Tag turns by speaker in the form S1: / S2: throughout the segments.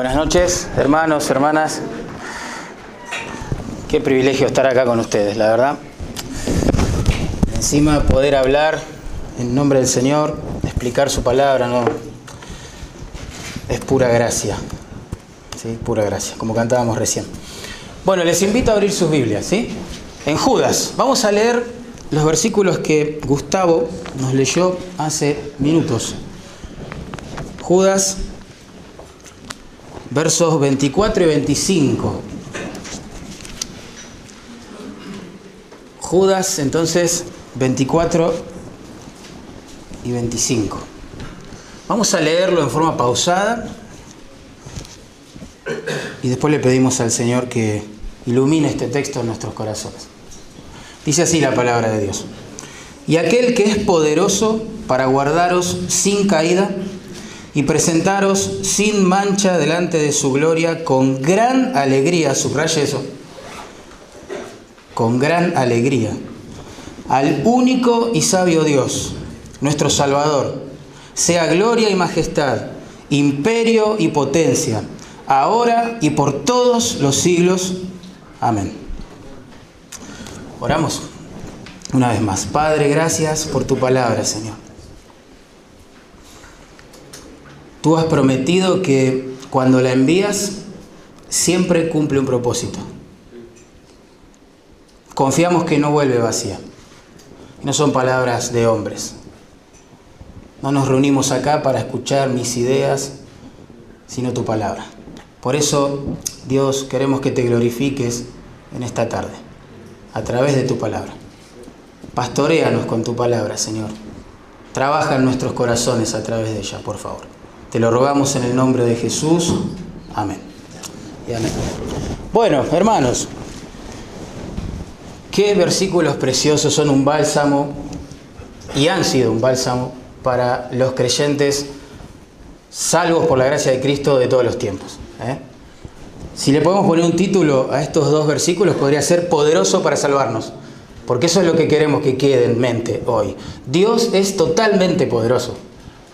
S1: Buenas noches, hermanos, hermanas. Qué privilegio estar acá con ustedes, la verdad. Encima poder hablar en nombre del Señor, explicar su palabra, no. Es pura gracia. Sí, pura gracia, como cantábamos recién. Bueno, les invito a abrir sus Biblias, ¿sí? En Judas. Vamos a leer los versículos que Gustavo nos leyó hace minutos. Judas versos 24 y 25. Judas, entonces, 24 y 25. Vamos a leerlo en forma pausada y después le pedimos al Señor que ilumine este texto en nuestros corazones. Dice así la palabra de Dios. Y aquel que es poderoso para guardaros sin caída y presentaros sin mancha delante de su gloria con gran alegría, subraya eso, con gran alegría, al único y sabio Dios, nuestro Salvador, sea gloria y majestad, imperio y potencia, ahora y por todos los siglos. Amén. Oramos una vez más. Padre, gracias por tu palabra, Señor. Tú has prometido que cuando la envías siempre cumple un propósito. Confiamos que no vuelve vacía. No son palabras de hombres. No nos reunimos acá para escuchar mis ideas, sino tu palabra. Por eso, Dios, queremos que te glorifiques en esta tarde, a través de tu palabra. Pastoreanos con tu palabra, Señor. Trabaja en nuestros corazones a través de ella, por favor. Te lo rogamos en el nombre de Jesús. Amén. Y amén. Bueno, hermanos, qué versículos preciosos son un bálsamo y han sido un bálsamo para los creyentes salvos por la gracia de Cristo de todos los tiempos. ¿eh? Si le podemos poner un título a estos dos versículos, podría ser poderoso para salvarnos. Porque eso es lo que queremos que quede en mente hoy. Dios es totalmente poderoso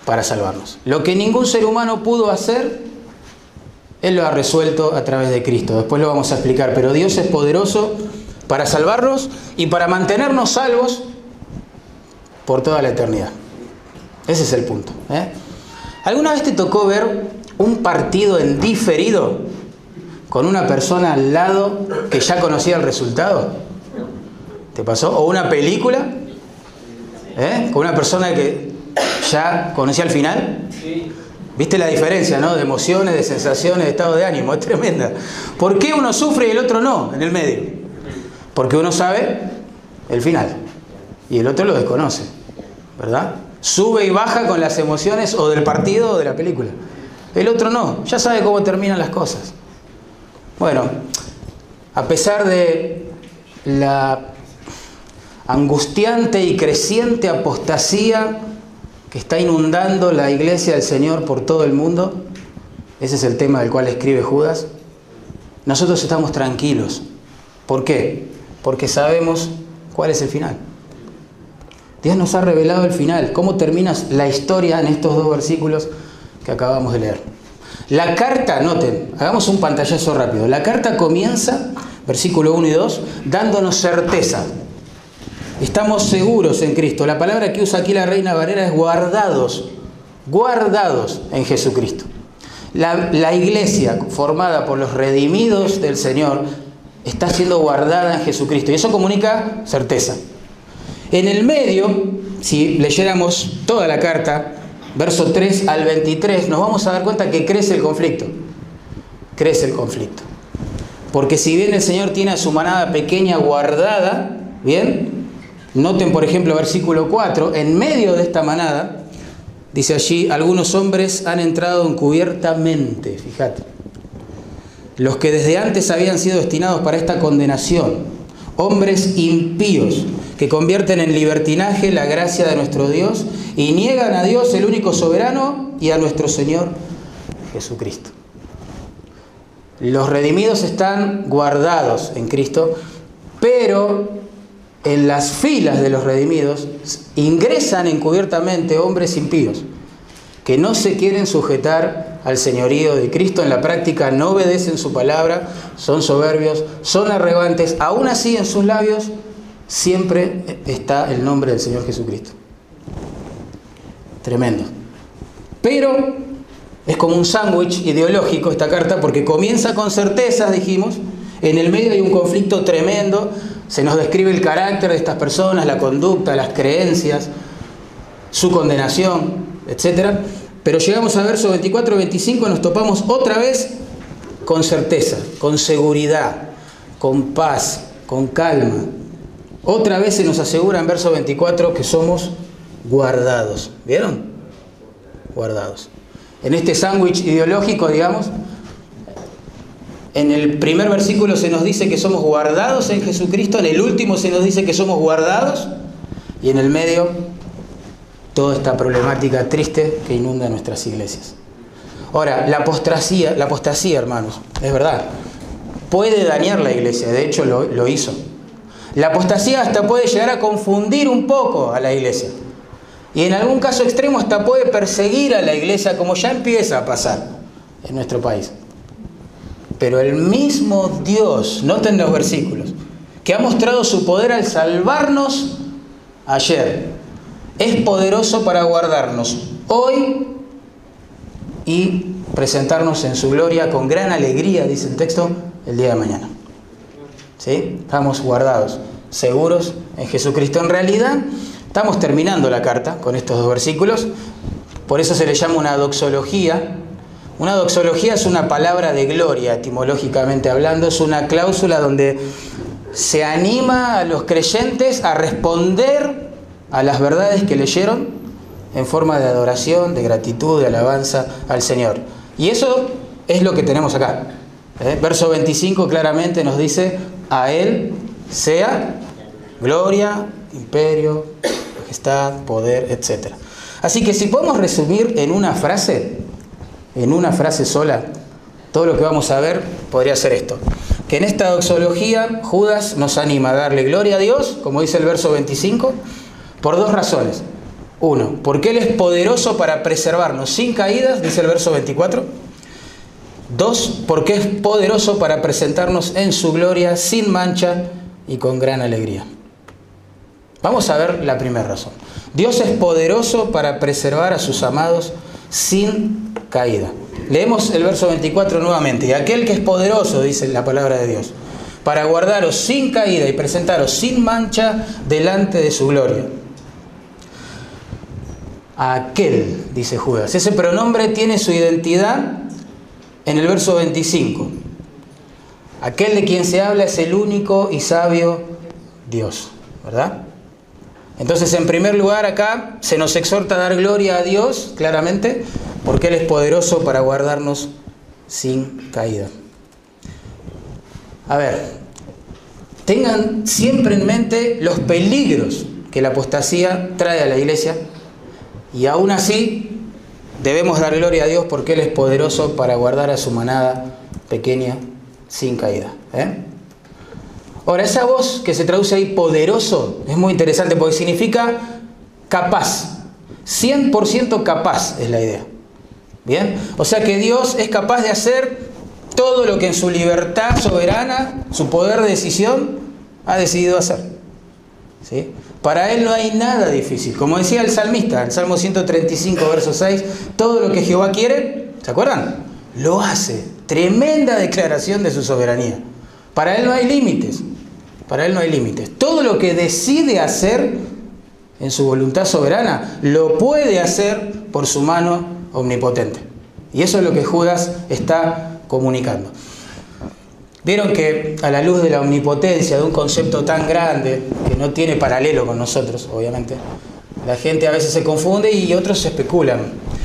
S1: para salvarnos. Lo que ningún ser humano pudo hacer, Él lo ha resuelto a través de Cristo. Después lo vamos a explicar, pero Dios es poderoso para salvarnos y para mantenernos salvos por toda la eternidad. Ese es el punto. ¿eh? ¿Alguna vez te tocó ver un partido en diferido con una persona al lado que ya conocía el resultado? ¿Te pasó? ¿O una película? ¿Eh? Con una persona que ya conocía el final. ¿Viste la diferencia, no? De emociones, de sensaciones, de estado de ánimo. Es tremenda. ¿Por qué uno sufre y el otro no en el medio? Porque uno sabe el final y el otro lo desconoce. ¿Verdad? Sube y baja con las emociones o del partido o de la película. El otro no, ya sabe cómo terminan las cosas. Bueno, a pesar de la angustiante y creciente apostasía está inundando la iglesia del Señor por todo el mundo, ese es el tema del cual escribe Judas, nosotros estamos tranquilos. ¿Por qué? Porque sabemos cuál es el final. Dios nos ha revelado el final, cómo termina la historia en estos dos versículos que acabamos de leer. La carta, noten, hagamos un pantallazo rápido. La carta comienza, versículo 1 y 2, dándonos certeza. Estamos seguros en Cristo. La palabra que usa aquí la reina Valera es guardados, guardados en Jesucristo. La, la, iglesia formada por los redimidos del Señor está siendo guardada en Jesucristo y eso comunica certeza. En el medio, si leyéramos toda la carta, verso 3 al 23, nos vamos a dar cuenta que crece el conflicto. Crece el conflicto. Porque si bien el Señor tiene a su manada pequeña guardada, ¿bien? Noten, por ejemplo, versículo 4, en medio de esta manada, dice allí, algunos hombres han entrado encubiertamente, fíjate, los que desde antes habían sido destinados para esta condenación, hombres impíos, que convierten en libertinaje la gracia de nuestro Dios y niegan a Dios el único soberano y a nuestro Señor Jesucristo. Los redimidos están guardados en Cristo, pero en las filas de los redimidos ingresan encubiertamente hombres impíos que no se quieren sujetar al señorío de Cristo en la práctica no obedecen su palabra, son soberbios, son arrogantes, aún así en sus labios siempre está el nombre del Señor Jesucristo. Tremendo. Pero es como un sándwich ideológico esta carta porque comienza con certezas, dijimos, en el medio hay un conflicto tremendo, se nos describe el carácter de estas personas, la conducta, las creencias, su condenación, etc. Pero llegamos al verso 24 y 25 nos topamos otra vez con certeza, con seguridad, con paz, con calma. Otra vez se nos asegura en verso 24 que somos guardados. ¿Vieron? Guardados. En este sándwich ideológico, digamos, en el primer versículo se nos dice que somos guardados en Jesucristo, en el último se nos dice que somos guardados y en el medio toda esta problemática triste que inunda nuestras iglesias. Ahora, la apostasía, la apostasía, hermanos, es verdad, puede dañar la iglesia, de hecho lo, lo hizo. La apostasía hasta puede llegar a confundir un poco a la iglesia. Y en algún caso extremo hasta puede perseguir a la iglesia, como ya empieza a pasar en nuestro país. Pero el mismo Dios, noten los versículos, que ha mostrado su poder al salvarnos ayer, es poderoso para guardarnos hoy y presentarnos en su gloria con gran alegría, dice el texto, el día de mañana. ¿Sí? Estamos guardados, seguros en Jesucristo. En realidad, estamos terminando la carta con estos dos versículos, por eso se le llama una doxología, una doxología es una palabra de gloria, etimológicamente hablando, es una cláusula donde se anima a los creyentes a responder a las verdades que leyeron en forma de adoración, de gratitud, de alabanza al Señor. Y eso es lo que tenemos acá. ¿eh? Verso 25 claramente nos dice, a Él sea gloria, imperio, majestad, poder, etc. Así que si podemos resumir en una frase, en una frase sola, todo lo que vamos a ver podría ser esto. Que en esta doxología Judas nos anima a darle gloria a Dios, como dice el verso 25, por dos razones. Uno, porque Él es poderoso para preservarnos sin caídas, dice el verso 24. Dos, porque es poderoso para presentarnos en su gloria sin mancha y con gran alegría. Vamos a ver la primera razón. Dios es poderoso para preservar a sus amados sin caída. Leemos el verso 24 nuevamente. Y aquel que es poderoso, dice la palabra de Dios, para guardaros sin caída y presentaros sin mancha delante de su gloria. Aquel, dice Judas. Ese pronombre tiene su identidad en el verso 25. Aquel de quien se habla es el único y sabio Dios, ¿verdad? Entonces, en primer lugar, acá se nos exhorta a dar gloria a Dios, claramente, porque Él es poderoso para guardarnos sin caída. A ver, tengan siempre en mente los peligros que la apostasía trae a la iglesia y aún así debemos dar gloria a Dios porque Él es poderoso para guardar a su manada pequeña sin caída. ¿eh? Ahora, esa voz que se traduce ahí poderoso es muy interesante porque significa capaz. 100% capaz es la idea. ¿Bien? O sea que Dios es capaz de hacer todo lo que en su libertad soberana, su poder de decisión, ha decidido hacer. ¿Sí? Para Él no hay nada difícil. Como decía el salmista, en Salmo 135, verso 6, todo lo que Jehová quiere, ¿se acuerdan? Lo hace. Tremenda declaración de su soberanía. Para Él no hay límites. Para Él no hay límites. Todo lo que decide hacer en su voluntad soberana, lo puede hacer por su mano omnipotente. Y eso es lo que Judas está comunicando. Vieron que a la luz de la omnipotencia, de un concepto tan grande, que no tiene paralelo con nosotros, obviamente, la gente a veces se confunde y otros especulan.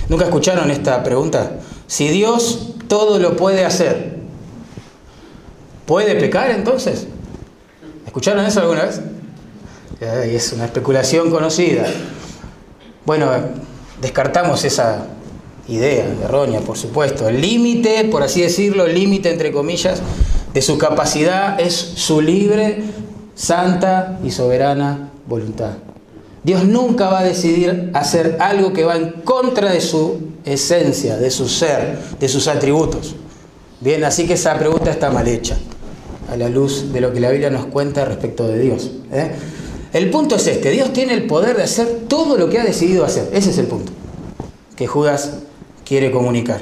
S1: ¿Nunca escucharon esta pregunta? Si Dios todo lo puede hacer, ¿puede pecar entonces? ¿Escucharon eso alguna vez? Es una especulación conocida. Bueno, descartamos esa idea errónea, por supuesto. El límite, por así decirlo, el límite entre comillas, de su capacidad es su libre, santa y soberana voluntad. Dios nunca va a decidir hacer algo que va en contra de su esencia, de su ser, de sus atributos. Bien, así que esa pregunta está mal hecha, a la luz de lo que la Biblia nos cuenta respecto de Dios. ¿eh? El punto es este, Dios tiene el poder de hacer todo lo que ha decidido hacer. Ese es el punto que Judas quiere comunicar.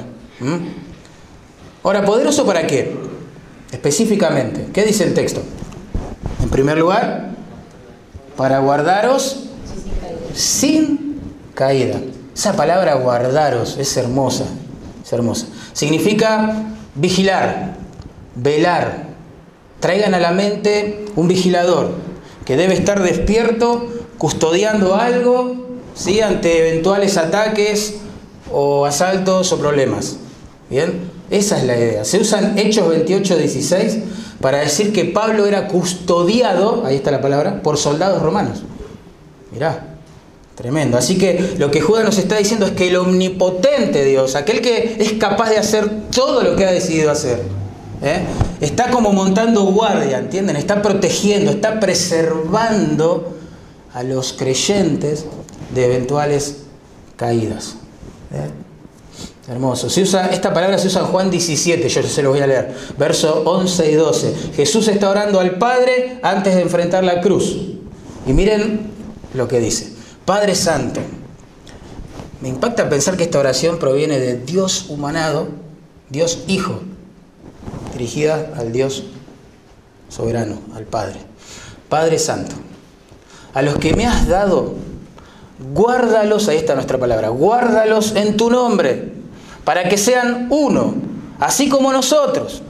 S1: Ahora, ¿poderoso para qué? Específicamente, ¿qué dice el texto? En primer lugar, para guardaros sin caída. Esa palabra guardaros es hermosa, es hermosa. Significa vigilar, velar. Traigan a la mente un vigilador que debe estar despierto, custodiando algo, ¿sí? ante eventuales ataques o asaltos o problemas. ¿Bien? Esa es la idea. Se usan Hechos 28, 16 para decir que Pablo era custodiado, ahí está la palabra, por soldados romanos. Mirá, Tremendo. Así que lo que Judas nos está diciendo es que el omnipotente Dios, aquel que es capaz de hacer todo lo que ha decidido hacer, ¿eh? está como montando guardia, ¿entienden? Está protegiendo, está preservando a los creyentes de eventuales caídas. ¿eh? Hermoso. Se usa, esta palabra se usa en Juan 17, yo se lo voy a leer. Verso 11 y 12. Jesús está orando al Padre antes de enfrentar la cruz. Y miren lo que dice. Padre Santo. Me impacta pensar que esta oración proviene de Dios humanado, Dios Hijo, dirigida al Dios soberano, al Padre. Padre Santo, a los que me has dado, guárdalos, ahí está nuestra palabra, guárdalos en tu nombre, para que sean uno, así como nosotros.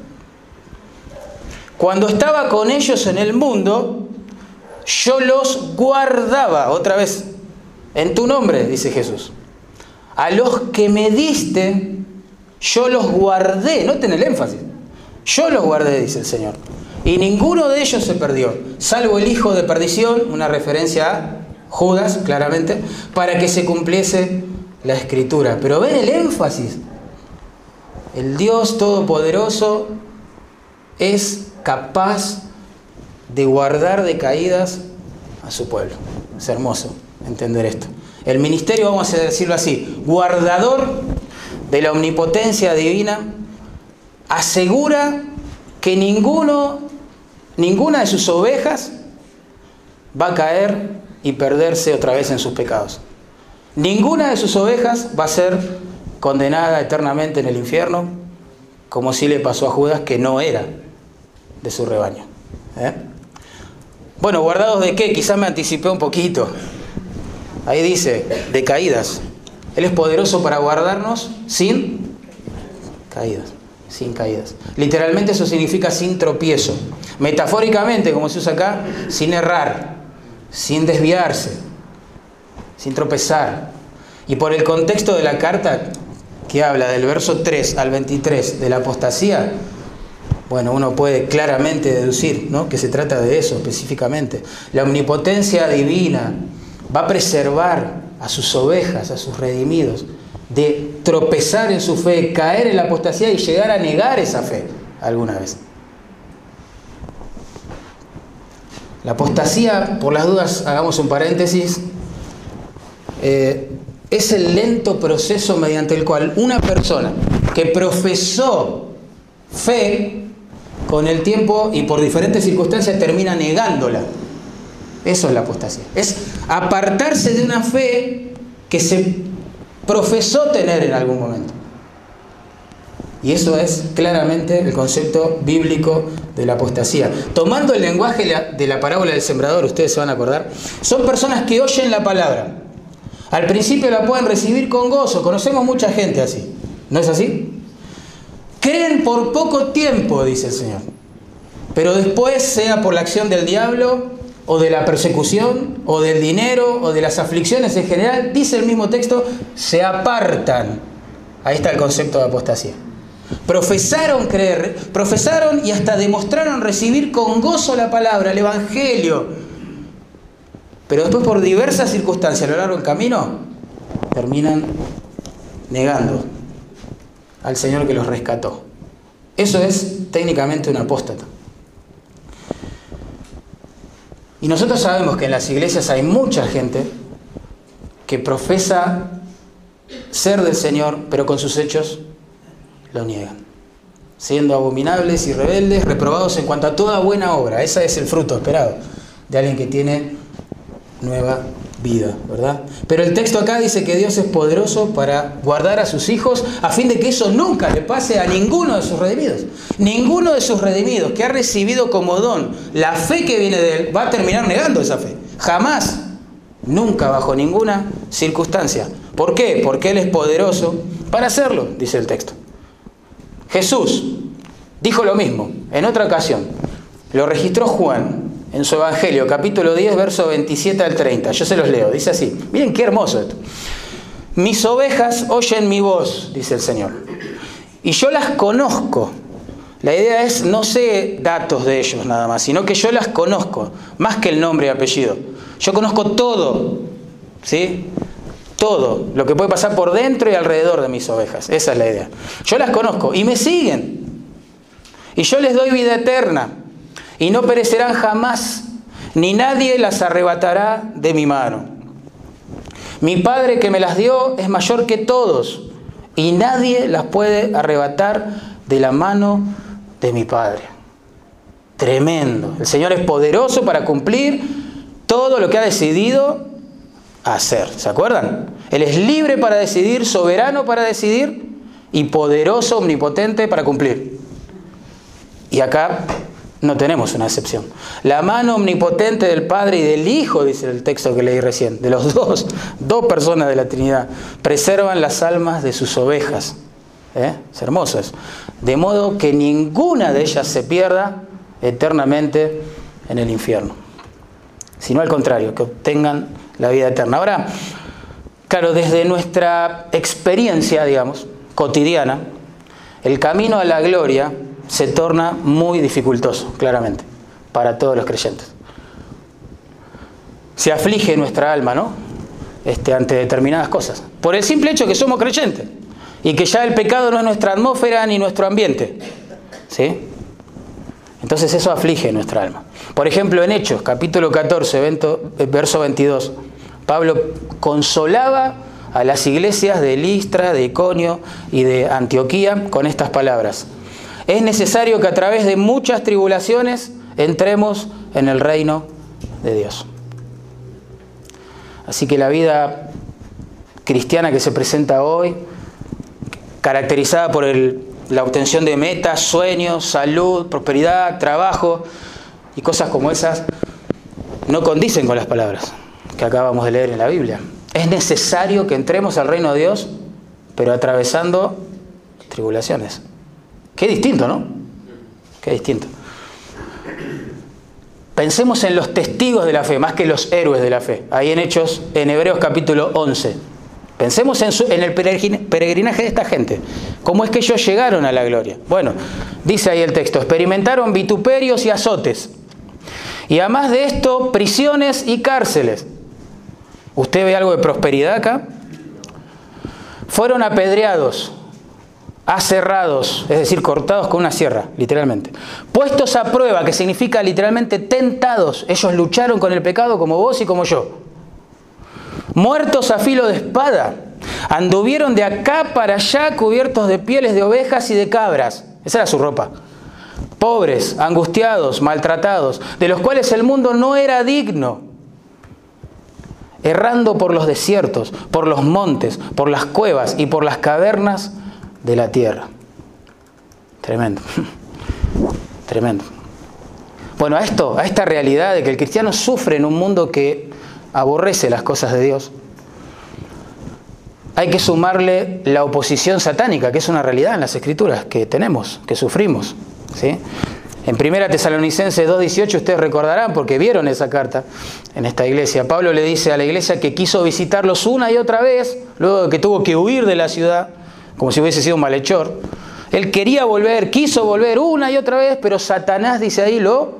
S1: Cuando estaba con ellos en el mundo, yo los guardaba, otra vez, en tu nombre, dice Jesús. A los que me diste, yo los guardé. Noten el énfasis. Yo los guardé, dice el Señor. Y ninguno de ellos se perdió, salvo el hijo de perdición, una referencia a Judas, claramente, para que se cumpliese la escritura. Pero ven el énfasis. El Dios Todopoderoso es capaz de guardar de caídas a su pueblo. Es hermoso entender esto. El ministerio, vamos a decirlo así, guardador de la omnipotencia divina, asegura que ninguno, ninguna de sus ovejas va a caer y perderse otra vez en sus pecados. Ninguna de sus ovejas va a ser condenada eternamente en el infierno, como si le pasó a Judas que no era de su rebaño. ¿eh? Bueno, guardados de qué? Quizás me anticipé un poquito. Ahí dice, de caídas. Él es poderoso para guardarnos sin caídas, sin caídas. Literalmente eso significa sin tropiezo. Metafóricamente, como se usa acá, sin errar, sin desviarse, sin tropezar. Y por el contexto de la carta que habla del verso 3 al 23 de la apostasía, bueno, uno puede claramente deducir ¿no? que se trata de eso específicamente. La omnipotencia divina, va a preservar a sus ovejas, a sus redimidos, de tropezar en su fe, caer en la apostasía y llegar a negar esa fe alguna vez. La apostasía, por las dudas, hagamos un paréntesis, eh, es el lento proceso mediante el cual una persona que profesó fe, con el tiempo y por diferentes circunstancias termina negándola. Eso es la apostasía. Es apartarse de una fe que se profesó tener en algún momento. Y eso es claramente el concepto bíblico de la apostasía. Tomando el lenguaje de la parábola del sembrador, ustedes se van a acordar, son personas que oyen la palabra. Al principio la pueden recibir con gozo, conocemos mucha gente así. ¿No es así? Creen por poco tiempo, dice el Señor. Pero después, sea por la acción del diablo, o de la persecución, o del dinero, o de las aflicciones en general, dice el mismo texto, se apartan. Ahí está el concepto de apostasía. Profesaron creer, profesaron y hasta demostraron recibir con gozo la palabra, el Evangelio. Pero después por diversas circunstancias a lo largo del camino, terminan negando al Señor que los rescató. Eso es técnicamente un apóstata. Y nosotros sabemos que en las iglesias hay mucha gente que profesa ser del Señor, pero con sus hechos lo niegan. Siendo abominables y rebeldes, reprobados en cuanto a toda buena obra. Ese es el fruto esperado de alguien que tiene nueva vida, ¿verdad? Pero el texto acá dice que Dios es poderoso para guardar a sus hijos a fin de que eso nunca le pase a ninguno de sus redimidos. Ninguno de sus redimidos que ha recibido como don la fe que viene de él va a terminar negando esa fe. Jamás, nunca, bajo ninguna circunstancia. ¿Por qué? Porque Él es poderoso para hacerlo, dice el texto. Jesús dijo lo mismo en otra ocasión. Lo registró Juan en su Evangelio, capítulo 10, verso 27 al 30. Yo se los leo, dice así. Miren qué hermoso esto. Mis ovejas oyen mi voz, dice el Señor, y yo las conozco. La idea es, no sé datos de ellos nada más, sino que yo las conozco, más que el nombre y apellido. Yo conozco todo, ¿sí? Todo, lo que puede pasar por dentro y alrededor de mis ovejas. Esa es la idea. Yo las conozco y me siguen. Y yo les doy vida eterna y no perecerán jamás, ni nadie las arrebatará de mi mano. Mi Padre que me las dio es mayor que todos, y nadie las puede arrebatar de la mano de mi Padre. Tremendo. El Señor es poderoso para cumplir todo lo que ha decidido hacer. ¿Se acuerdan? Él es libre para decidir, soberano para decidir y poderoso, omnipotente para cumplir. Y acá no tenemos una excepción. La mano omnipotente del Padre y del Hijo, dice el texto que leí recién, de los dos, dos personas de la Trinidad, preservan las almas de sus ovejas. ¿Eh? Es. De modo que ninguna de ellas se pierda eternamente en el infierno. Sino al contrario, que obtengan la vida eterna. Ahora, claro, desde nuestra experiencia, digamos, cotidiana, el camino a la gloria se torna muy dificultoso, claramente, para todos los creyentes. Se aflige nuestra alma, ¿no? Este, ante determinadas cosas. Por el simple hecho que somos creyentes y que ya el pecado no es nuestra atmósfera ni nuestro ambiente. ¿Sí? Entonces eso aflige nuestra alma. Por ejemplo, en Hechos, capítulo 14, verso 22, Pablo consolaba a las iglesias de Listra, de Iconio y de Antioquía con estas palabras es necesario que a través de muchas tribulaciones entremos en el reino de Dios. Así que la vida cristiana que se presenta hoy, caracterizada por la obtención de metas, sueños, salud, prosperidad, trabajo y cosas como esas, no condicen con las palabras que acabamos de leer en la Biblia. Es necesario que entremos al reino de Dios, pero atravesando tribulaciones. Qué distinto, ¿no? Qué distinto. Pensemos en los testigos de la fe, más que los héroes de la fe. Ahí en Hechos, en Hebreos capítulo 11. Pensemos en, en, el peregrinaje de esta gente. ¿Cómo es que ellos llegaron a la gloria? Bueno, dice ahí el texto, experimentaron vituperios y azotes. Y además de esto, prisiones y cárceles. ¿Usted ve algo de prosperidad acá? Fueron apedreados, aserrados, es decir, cortados con una sierra, literalmente. Puestos a prueba, que significa literalmente tentados. Ellos lucharon con el pecado como vos y como yo. Muertos a filo de espada. Anduvieron de acá para allá cubiertos de pieles de ovejas y de cabras. Esa era su ropa. Pobres, angustiados, maltratados, de los cuales el mundo no era digno. Errando por los desiertos, por los montes, por las cuevas y por las cavernas de la tierra. Tremendo. Tremendo. Bueno, a esto, a esta realidad de que el cristiano sufre en un mundo que aborrece las cosas de Dios, hay que sumarle la oposición satánica, que es una realidad en las escrituras que tenemos, que sufrimos. ¿sí? En 1 Tesalonicenses 2.18 ustedes recordarán, porque vieron esa carta en esta iglesia, Pablo le dice a la iglesia que quiso visitarlos una y otra vez, luego que tuvo que huir de la ciudad, como si hubiese sido un malhechor. Él quería volver, quiso volver una y otra vez, pero Satanás, dice ahí, lo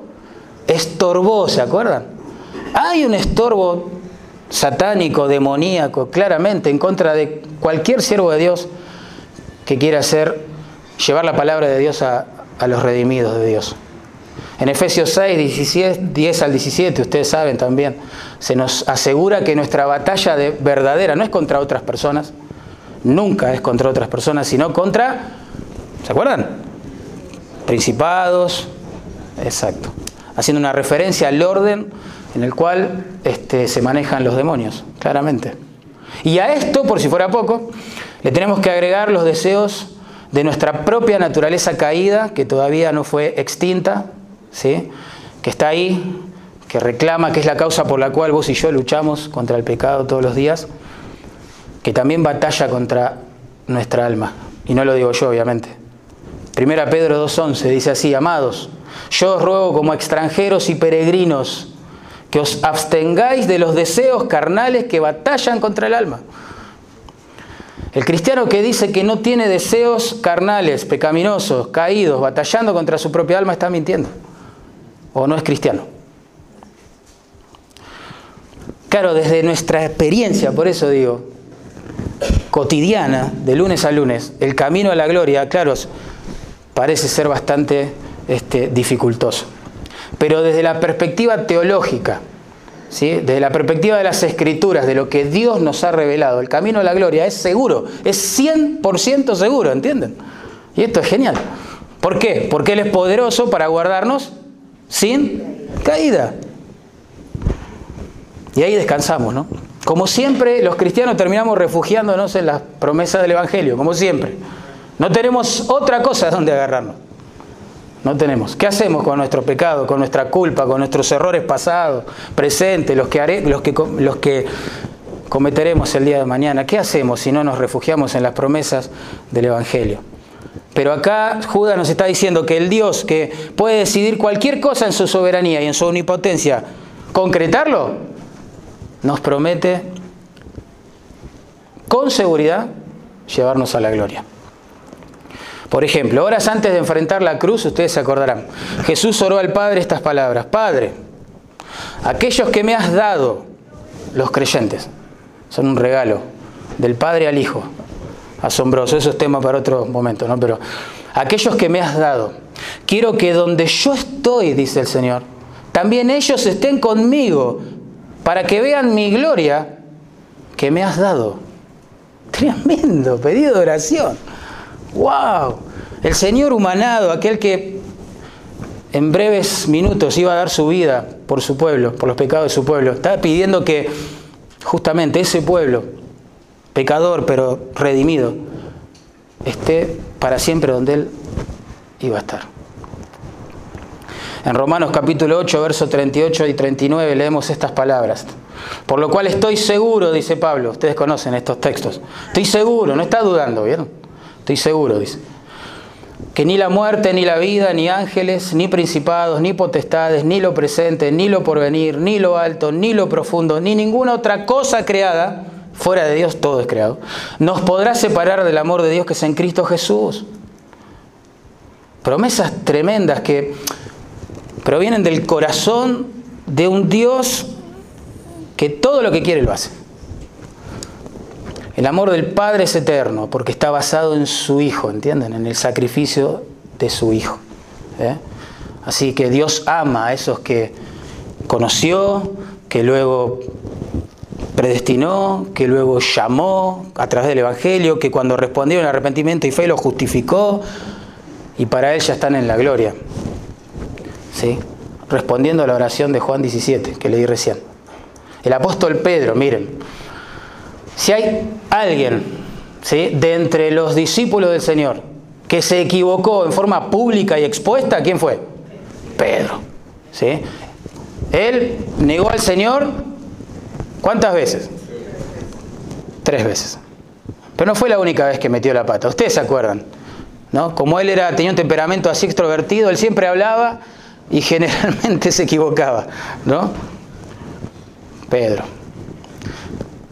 S1: estorbó, ¿se acuerdan? Hay un estorbo satánico, demoníaco, claramente en contra de cualquier siervo de Dios que quiera hacer, llevar la palabra de Dios a, los redimidos de Dios. En Efesios 6, 17, 10 al 17, ustedes saben también, se nos asegura que nuestra batalla de verdadera no es contra otras personas, nunca es contra otras personas, sino contra, ¿se acuerdan? Principados, exacto. Haciendo una referencia al orden en el cual este, se manejan los demonios, claramente. Y a esto, por si fuera poco, le tenemos que agregar los deseos de nuestra propia naturaleza caída, que todavía no fue extinta, ¿sí? que está ahí, que reclama, que es la causa por la cual vos y yo luchamos contra el pecado todos los días, que también batalla contra nuestra alma. Y no lo digo yo, obviamente. Primera Pedro 2.11 dice así, amados, yo os ruego como extranjeros y peregrinos que os abstengáis de los deseos carnales que batallan contra el alma. El cristiano que dice que no tiene deseos carnales, pecaminosos, caídos, batallando contra su propia alma, está mintiendo. O no es cristiano. Claro, desde nuestra experiencia, por eso digo, cotidiana, de lunes a lunes, el camino a la gloria, claro, parece ser bastante este, dificultoso. Pero desde la perspectiva teológica, desde la perspectiva de las escrituras, de lo que Dios nos ha revelado, el camino a la gloria es seguro, es 100% seguro, ¿entienden? Y esto es genial. ¿Por qué? Porque Él es poderoso para guardarnos sin caída. Y ahí descansamos, ¿no? Como siempre, los cristianos terminamos refugiándonos en las promesas del Evangelio, como siempre. No tenemos otra cosa donde agarrarnos. No tenemos. ¿Qué hacemos con nuestro pecado, con nuestra culpa, con nuestros errores pasados, presentes, los que, haré, los que, cometeremos el día de mañana? ¿Qué hacemos si no nos refugiamos en las promesas del Evangelio? Pero acá Judas nos está diciendo que el Dios que puede decidir cualquier cosa en su soberanía y en su omnipotencia, concretarlo, nos promete con seguridad llevarnos a la gloria. Por ejemplo, horas antes de enfrentar la cruz, ustedes se acordarán, Jesús oró al Padre estas palabras, Padre, aquellos que me has dado, los creyentes, son un regalo del Padre al Hijo, asombroso, eso es tema para otro momento, ¿no? Pero aquellos que me has dado, quiero que donde yo estoy, dice el Señor, también ellos estén conmigo, para que vean mi gloria que me has dado. Tremendo pedido de oración. ¡Wow! El Señor humanado, aquel que en breves minutos iba a dar su vida por su pueblo, por los pecados de su pueblo, estaba pidiendo que justamente ese pueblo, pecador pero redimido, esté para siempre donde Él iba a estar. En Romanos capítulo 8, versos 38 y 39 leemos estas palabras. Por lo cual estoy seguro, dice Pablo, ustedes conocen estos textos, estoy seguro, no está dudando, ¿vieron? Estoy seguro, dice. Que ni la muerte, ni la vida, ni ángeles, ni principados, ni potestades, ni lo presente, ni lo porvenir, ni lo alto, ni lo profundo, ni ninguna otra cosa creada, fuera de Dios todo es creado, nos podrá separar del amor de Dios que es en Cristo Jesús. Promesas tremendas que provienen del corazón de un Dios que todo lo que quiere lo hace. El amor del Padre es eterno porque está basado en su Hijo, ¿entienden? En el sacrificio de su Hijo. ¿eh? Así que Dios ama a esos que conoció, que luego predestinó, que luego llamó a través del Evangelio, que cuando respondieron arrepentimiento y fe lo justificó y para él ya están en la gloria. ¿Sí? Respondiendo a la oración de Juan 17 que leí recién. El apóstol Pedro, miren, si hay alguien ¿sí? de entre los discípulos del Señor que se equivocó en forma pública y expuesta, ¿quién fue? Pedro. ¿sí? Él negó al Señor ¿cuántas veces? Tres veces. Pero no fue la única vez que metió la pata. Ustedes se acuerdan. ¿no? Como él era, tenía un temperamento así extrovertido, él siempre hablaba y generalmente se equivocaba. ¿no? Pedro.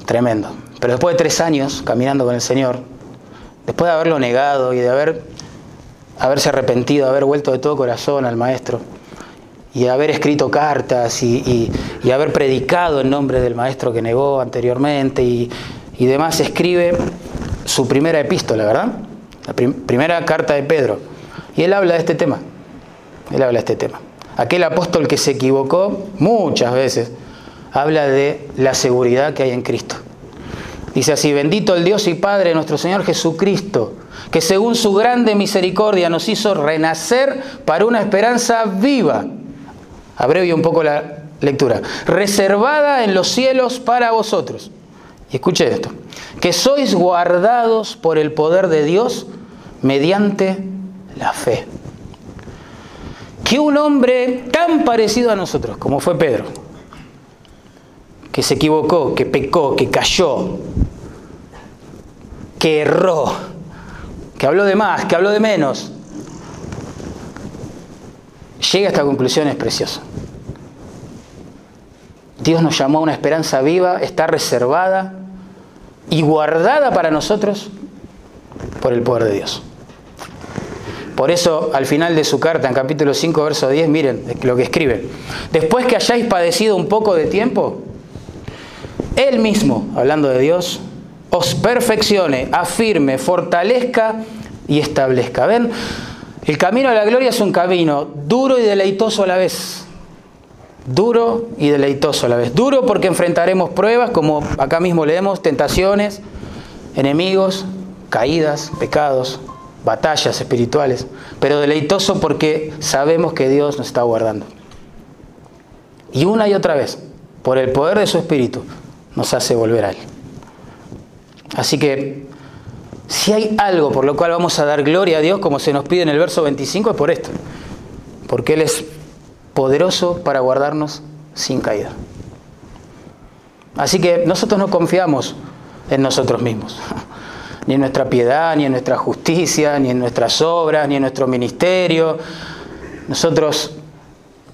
S1: Tremendo. Pero después de tres años caminando con el Señor, después de haberlo negado y de haber, haberse arrepentido, haber vuelto de todo corazón al Maestro, y haber escrito cartas y, haber predicado en nombre del Maestro que negó anteriormente y, demás, escribe su primera epístola, ¿verdad? La primera carta de Pedro. Y él habla de este tema. Él habla de este tema. Aquel apóstol que se equivocó muchas veces, habla de la seguridad que hay en Cristo. Dice así, bendito el Dios y Padre nuestro Señor Jesucristo, que según su grande misericordia nos hizo renacer para una esperanza viva. Abrevio un poco la lectura. Reservada en los cielos para vosotros. Y escuche esto. Que sois guardados por el poder de Dios mediante la fe. Que un hombre tan parecido a nosotros como fue Pedro, que se equivocó, que pecó, que cayó, que erró, que habló de más, que habló de menos, llega a esta conclusión es preciosa. Dios nos llamó a una esperanza viva, está reservada y guardada para nosotros por el poder de Dios. Por eso, al final de su carta, en capítulo 5, verso 10, miren lo que escribe. Después que hayáis padecido un poco de tiempo, Él mismo, hablando de Dios, os perfeccione, afirme, fortalezca y establezca. ¿Ven? El camino a la gloria es un camino duro y deleitoso a la vez. Duro y deleitoso a la vez. Duro porque enfrentaremos pruebas, como acá mismo leemos, tentaciones, enemigos, caídas, pecados, batallas espirituales, pero deleitoso porque sabemos que Dios nos está guardando. Y una y otra vez, por el poder de su Espíritu, nos hace volver a Él. Así que, si hay algo por lo cual vamos a dar gloria a Dios, como se nos pide en el verso 25, es por esto. Porque Él es poderoso para guardarnos sin caída. Así que nosotros no confiamos en nosotros mismos ni en nuestra piedad, ni en nuestra justicia, ni en nuestras obras, ni en nuestro ministerio. Nosotros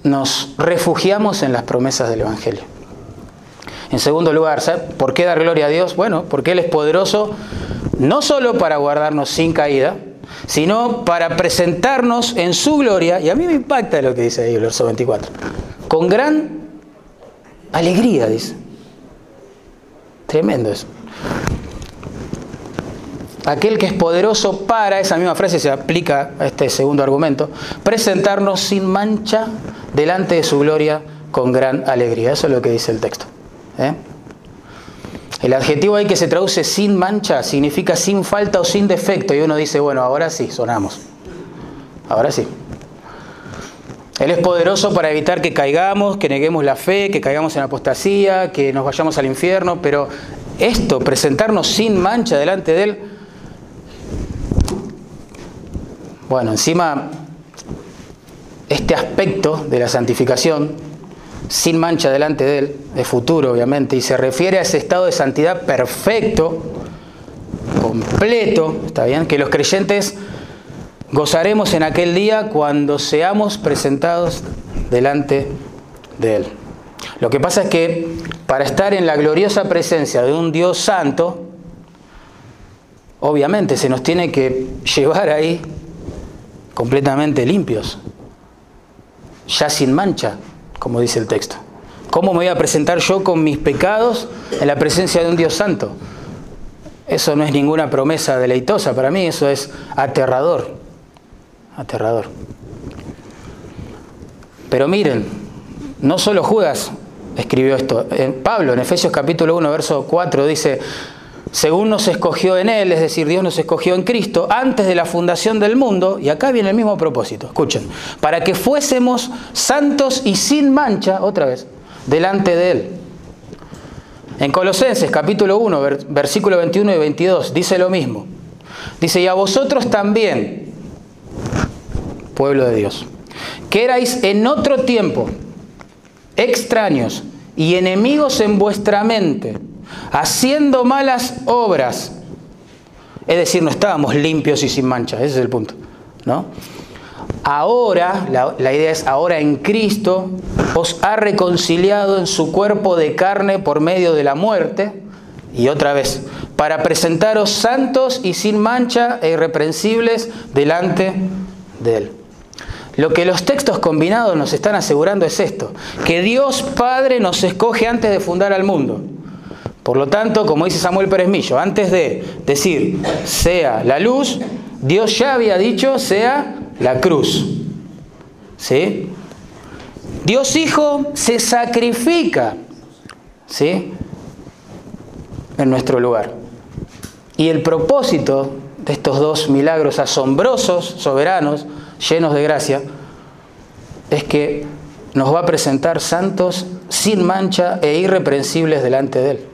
S1: nos refugiamos en las promesas del Evangelio. En segundo lugar, por qué dar gloria a Dios? Bueno, porque Él es poderoso no solo para guardarnos sin caída, sino para presentarnos en su gloria, y a mí me impacta lo que dice ahí el verso 24, con gran alegría, dice. Tremendo eso aquel que es poderoso para, esa misma frase se aplica a este segundo argumento, presentarnos sin mancha delante de su gloria con gran alegría. Eso es lo que dice el texto. ¿eh? El adjetivo ahí que se traduce sin mancha significa sin falta o sin defecto. Y uno dice, bueno, ahora sí, sonamos. Ahora sí. Él es poderoso para evitar que caigamos, que neguemos la fe, que caigamos en apostasía, que nos vayamos al infierno, pero esto, presentarnos sin mancha delante de Él, Bueno, encima, este aspecto de la santificación, sin mancha delante de él, de futuro obviamente, y se refiere a ese estado de santidad perfecto, completo, ¿está bien? Que los creyentes gozaremos en aquel día cuando seamos presentados delante de Él. Lo que pasa es que para estar en la gloriosa presencia de un Dios santo, obviamente se nos tiene que llevar ahí completamente limpios, ya sin mancha, como dice el texto. ¿Cómo me voy a presentar yo con mis pecados en la presencia de un Dios santo? Eso no es ninguna promesa deleitosa para mí, eso es aterrador. Aterrador. Pero miren, no solo Judas escribió esto. Pablo en Efesios capítulo 1, verso 4 dice, según nos escogió en Él, es decir, Dios nos escogió en Cristo antes de la fundación del mundo, y acá viene el mismo propósito, escuchen, para que fuésemos santos y sin mancha, otra vez, delante de Él. En Colosenses capítulo 1, versículo 21 y 22, dice lo mismo. Dice, y a vosotros también, pueblo de Dios, que erais en otro tiempo extraños y enemigos en vuestra mente haciendo malas obras. Es decir, no estábamos limpios y sin mancha, ese es el punto. ¿no? Ahora, la, la, idea es ahora en Cristo, os ha reconciliado en su cuerpo de carne por medio de la muerte, y otra vez, para presentaros santos y sin mancha e irreprensibles delante de Él. Lo que los textos combinados nos están asegurando es esto, que Dios Padre nos escoge antes de fundar al mundo. Por lo tanto, como dice Samuel Pérez Millo, antes de decir sea la luz, Dios ya había dicho sea la cruz. ¿Sí? Dios Hijo se sacrifica, ¿sí? En nuestro lugar. Y el propósito de estos dos milagros asombrosos, soberanos, llenos de gracia, es que nos va a presentar santos sin mancha e irreprensibles delante de Él.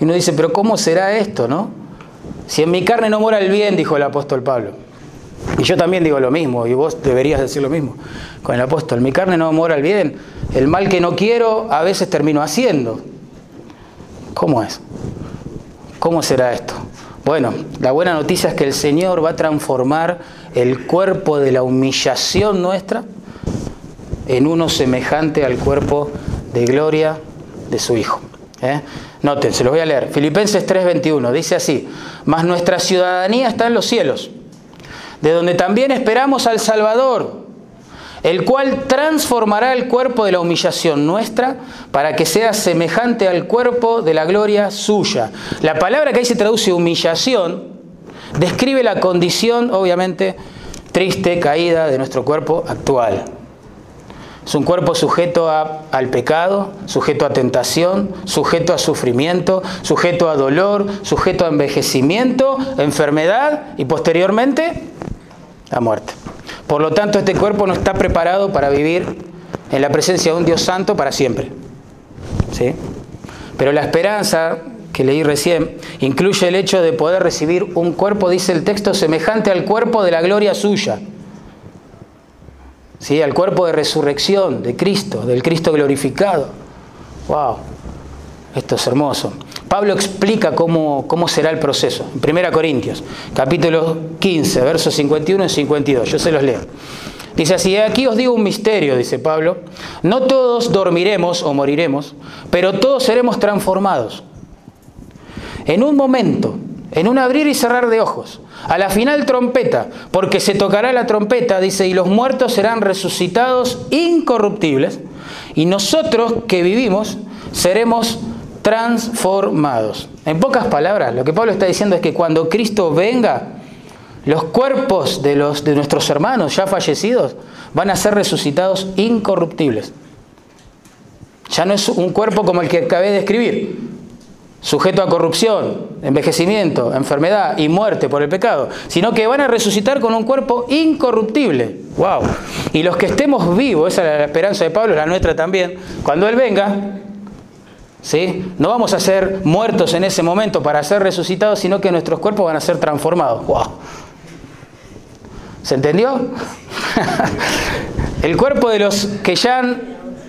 S1: Y uno dice, pero ¿cómo será esto, no? Si en mi carne no mora el bien, dijo el apóstol Pablo. Y yo también digo lo mismo, y vos deberías decir lo mismo con el apóstol. Mi carne no mora el bien. El mal que no quiero a veces termino haciendo. ¿Cómo es? ¿Cómo será esto? Bueno, la buena noticia es que el Señor va a transformar el cuerpo de la humillación nuestra en uno semejante al cuerpo de gloria de su Hijo. ¿eh? Noten, se los voy a leer. Filipenses 3:21 dice así, mas nuestra ciudadanía está en los cielos, de donde también esperamos al Salvador, el cual transformará el cuerpo de la humillación nuestra para que sea semejante al cuerpo de la gloria suya. La palabra que ahí se traduce humillación describe la condición, obviamente, triste, caída de nuestro cuerpo actual. Es un cuerpo sujeto al pecado, sujeto a tentación, sujeto a sufrimiento, sujeto a dolor, sujeto a envejecimiento, enfermedad y posteriormente a muerte. Por lo tanto, este cuerpo no está preparado para vivir en la presencia de un Dios santo para siempre. ¿Sí? Pero la esperanza que leí recién incluye el hecho de poder recibir un cuerpo, dice el texto, semejante al cuerpo de la gloria suya. ¿Sí? al cuerpo de resurrección de Cristo, del Cristo glorificado. ¡Wow! Esto es hermoso. Pablo explica cómo, cómo será el proceso. En 1 Corintios, capítulo 15, versos 51 y 52. Yo se los leo. Dice así, aquí os digo un misterio, dice Pablo. No todos dormiremos o moriremos, pero todos seremos transformados. En un momento, en un abrir y cerrar de ojos, a la final trompeta, porque se tocará la trompeta, dice, y los muertos serán resucitados incorruptibles, y nosotros que vivimos seremos transformados. En pocas palabras, lo que Pablo está diciendo es que cuando Cristo venga, los cuerpos de, los, de nuestros hermanos ya fallecidos van a ser resucitados incorruptibles. Ya no es un cuerpo como el que acabé de escribir, sujeto a corrupción, envejecimiento, enfermedad y muerte por el pecado, sino que van a resucitar con un cuerpo incorruptible. ¡Wow! Y los que estemos vivos, esa es la esperanza de Pablo, la nuestra también, cuando Él venga, ¿sí? no vamos a ser muertos en ese momento para ser resucitados, sino que nuestros cuerpos van a ser transformados. ¡Wow! ¿Se entendió? el cuerpo de los que ya han,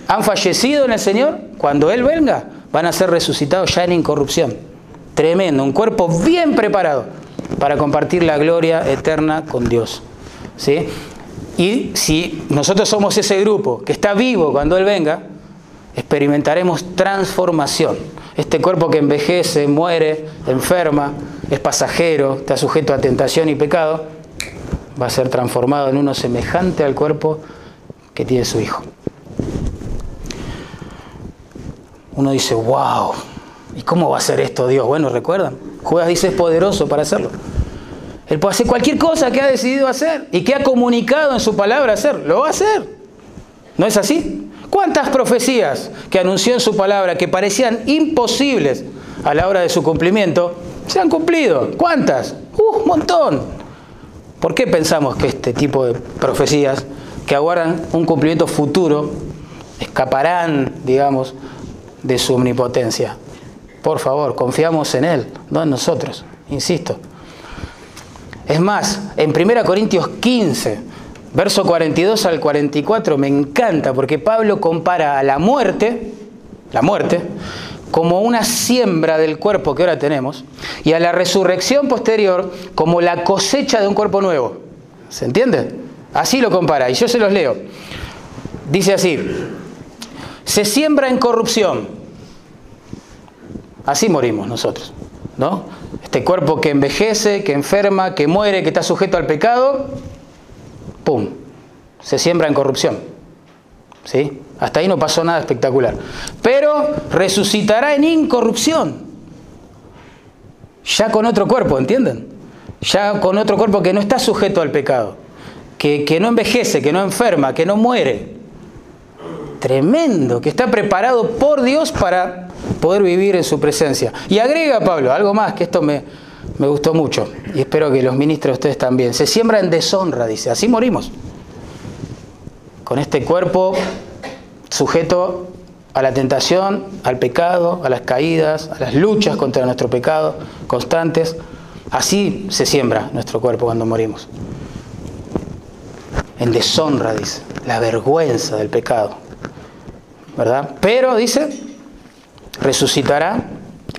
S1: han fallecido en el Señor, cuando Él venga, van a ser resucitados ya en incorrupción. Tremendo, un cuerpo bien preparado para compartir la gloria eterna con Dios. ¿sí? Y si nosotros somos ese grupo que está vivo cuando Él venga, experimentaremos transformación. Este cuerpo que envejece, muere, enferma, es pasajero, está sujeto a tentación y pecado, va a ser transformado en uno semejante al cuerpo que tiene su Hijo uno dice, wow, ¿y cómo va a ser esto Dios? Bueno, recuerdan, Judas dice es poderoso para hacerlo. Él puede hacer cualquier cosa que ha decidido hacer y que ha comunicado en su palabra hacer, lo va a hacer. ¿No es así? ¿Cuántas profecías que anunció en su palabra que parecían imposibles a la hora de su cumplimiento se han cumplido? ¿Cuántas? ¡Uh, un montón! ¿Por qué pensamos que este tipo de profecías que aguardan un cumplimiento futuro escaparán, digamos, de su omnipotencia. Por favor, confiamos en Él, no en nosotros, insisto. Es más, en 1 Corintios 15, verso 42 al 44, me encanta porque Pablo compara a la muerte, la muerte, como una siembra del cuerpo que ahora tenemos, y a la resurrección posterior como la cosecha de un cuerpo nuevo. ¿Se entiende? Así lo compara, y yo se los leo. Dice así, se siembra en corrupción. Así morimos nosotros, ¿no? Este cuerpo que envejece, que enferma, que muere, que está sujeto al pecado, ¡pum! Se siembra en corrupción. ¿Sí? Hasta ahí no pasó nada espectacular. Pero resucitará en incorrupción. Ya con otro cuerpo, ¿entienden? Ya con otro cuerpo que no está sujeto al pecado. Que, que no envejece, que no enferma, que no muere tremendo, que está preparado por Dios para poder vivir en su presencia. Y agrega Pablo algo más, que esto me, me gustó mucho, y espero que los ministros ustedes también. Se siembra en deshonra, dice, así morimos. Con este cuerpo sujeto a la tentación, al pecado, a las caídas, a las luchas contra nuestro pecado constantes. Así se siembra nuestro cuerpo cuando morimos. En deshonra, dice, la vergüenza del pecado. ¿Verdad? Pero, dice, resucitará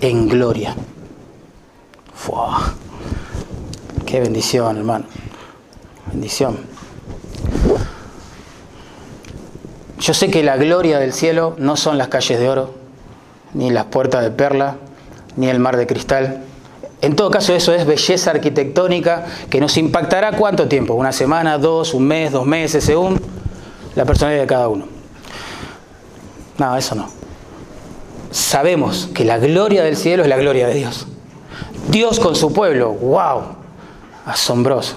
S1: en gloria. ¡Fua! ¡Qué bendición, hermano! Bendición. Yo sé que la gloria del cielo no son las calles de oro, ni las puertas de perla, ni el mar de cristal. En todo caso, eso es belleza arquitectónica que nos impactará cuánto tiempo, una semana, dos, un mes, dos meses, según la personalidad de cada uno. No, eso no. Sabemos que la gloria del cielo es la gloria de Dios. Dios con su pueblo, wow, asombroso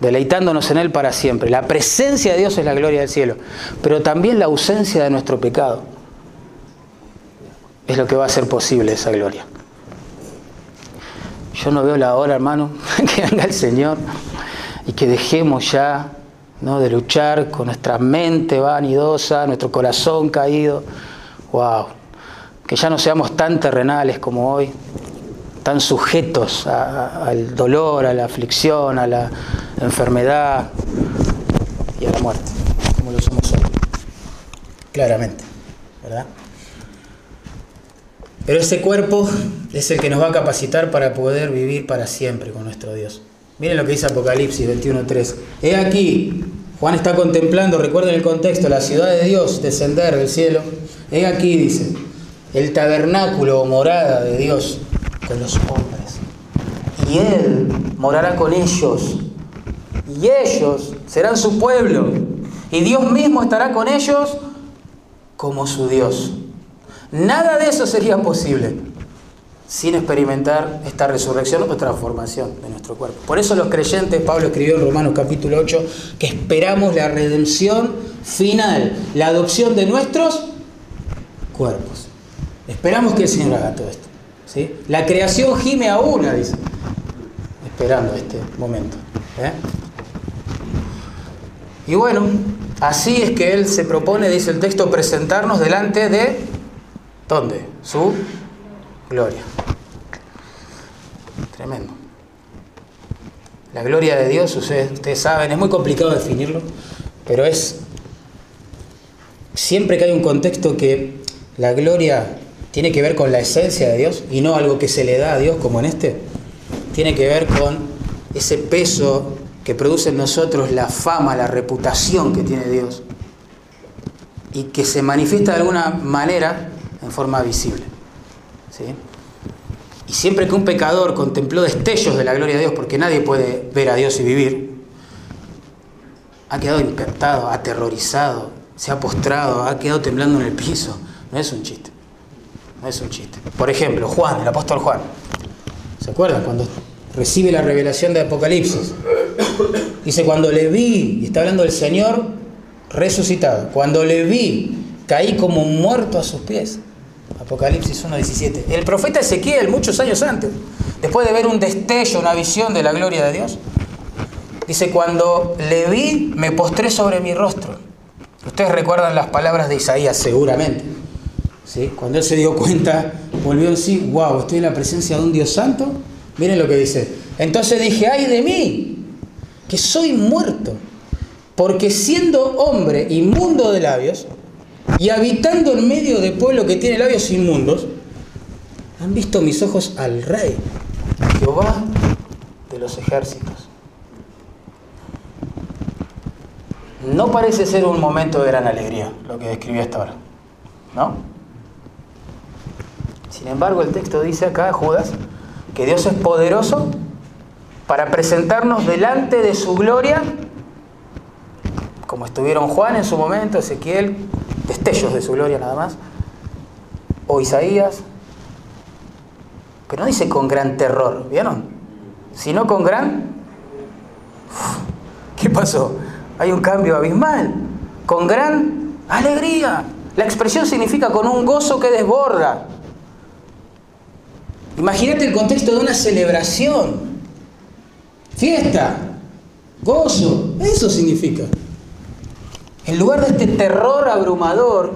S1: deleitándonos en Él para siempre. La presencia de Dios es la gloria del cielo, pero también la ausencia de nuestro pecado es lo que va a hacer posible esa gloria. Yo no veo la hora, hermano, que venga el Señor y que dejemos ya ¿no? de luchar con nuestra mente vanidosa, nuestro corazón caído. ¡Wow! Que ya no seamos tan terrenales como hoy, tan sujetos al dolor, a la aflicción, a la enfermedad y a la muerte, como lo somos hoy. Claramente, ¿verdad? Pero ese cuerpo es el que nos va a capacitar para poder vivir para siempre con nuestro Dios. Miren lo que dice Apocalipsis 21.3. He aquí, Juan está contemplando, recuerden el contexto, la ciudad de Dios descender del cielo. He aquí, dice, el tabernáculo o morada de Dios con los hombres. Y Él morará con ellos. Y ellos serán su pueblo. Y Dios mismo estará con ellos como su Dios. Nada de eso sería posible sin experimentar esta resurrección o transformación de nuestro cuerpo. Por eso los creyentes, Pablo escribió en Romanos capítulo 8, que esperamos la redención final, la adopción de nuestros cuerpos. Esperamos que el Señor haga todo esto. La creación gime a una, dice, esperando este momento. ¿eh? Y bueno, así es que Él se propone, dice el texto, presentarnos delante de, ¿dónde? Su gloria. La gloria de Dios, ustedes, ustedes saben, es muy complicado definirlo, pero es, siempre que hay un contexto que la gloria tiene que ver con la esencia de Dios y no algo que se le da a Dios como en este. Tiene que ver con ese peso que produce en nosotros la fama, la reputación que tiene Dios y que se manifiesta de alguna manera en forma visible. ¿sí? Y siempre que un pecador contempló destellos de la gloria de Dios, porque nadie puede ver a Dios y vivir, ha quedado impactado, aterrorizado, se ha postrado, ha quedado temblando en el piso. No es un chiste. No es un chiste. Por ejemplo, Juan, el apóstol Juan. ¿Se acuerdan? Cuando recibe la revelación de Apocalipsis. Dice, cuando le vi, y está hablando del Señor resucitado, cuando le vi, caí como muerto a sus pies. Apocalipsis 1.17. El profeta Ezequiel, muchos años antes, después de ver un destello, una visión de la gloria de Dios, dice, cuando le vi, me postré sobre mi rostro. Ustedes recuerdan las palabras de Isaías seguramente. Cuando él se dio cuenta, volvió en sí, wow, estoy en la presencia de un Dios santo. Miren lo que dice. Entonces dije, ay de mí, que soy muerto, porque siendo hombre inmundo de labios y habitando en medio de pueblo que tiene labios inmundos, han visto mis ojos al rey, Jehová de los ejércitos. No parece ser un momento de gran alegría lo que describí hasta ahora, ¿no? Sin embargo, el texto dice acá, Judas, que Dios es poderoso para presentarnos delante de su gloria, como estuvieron Juan en su momento, Ezequiel, destellos de su gloria nada más, o Isaías, pero no dice con gran terror, ¿vieron? Sino con gran... ¿Qué pasó? Hay un cambio abismal, con gran alegría. La expresión significa con un gozo que desborda. Imagínate el contexto de una celebración. Fiesta, gozo, eso significa. En lugar de este terror abrumador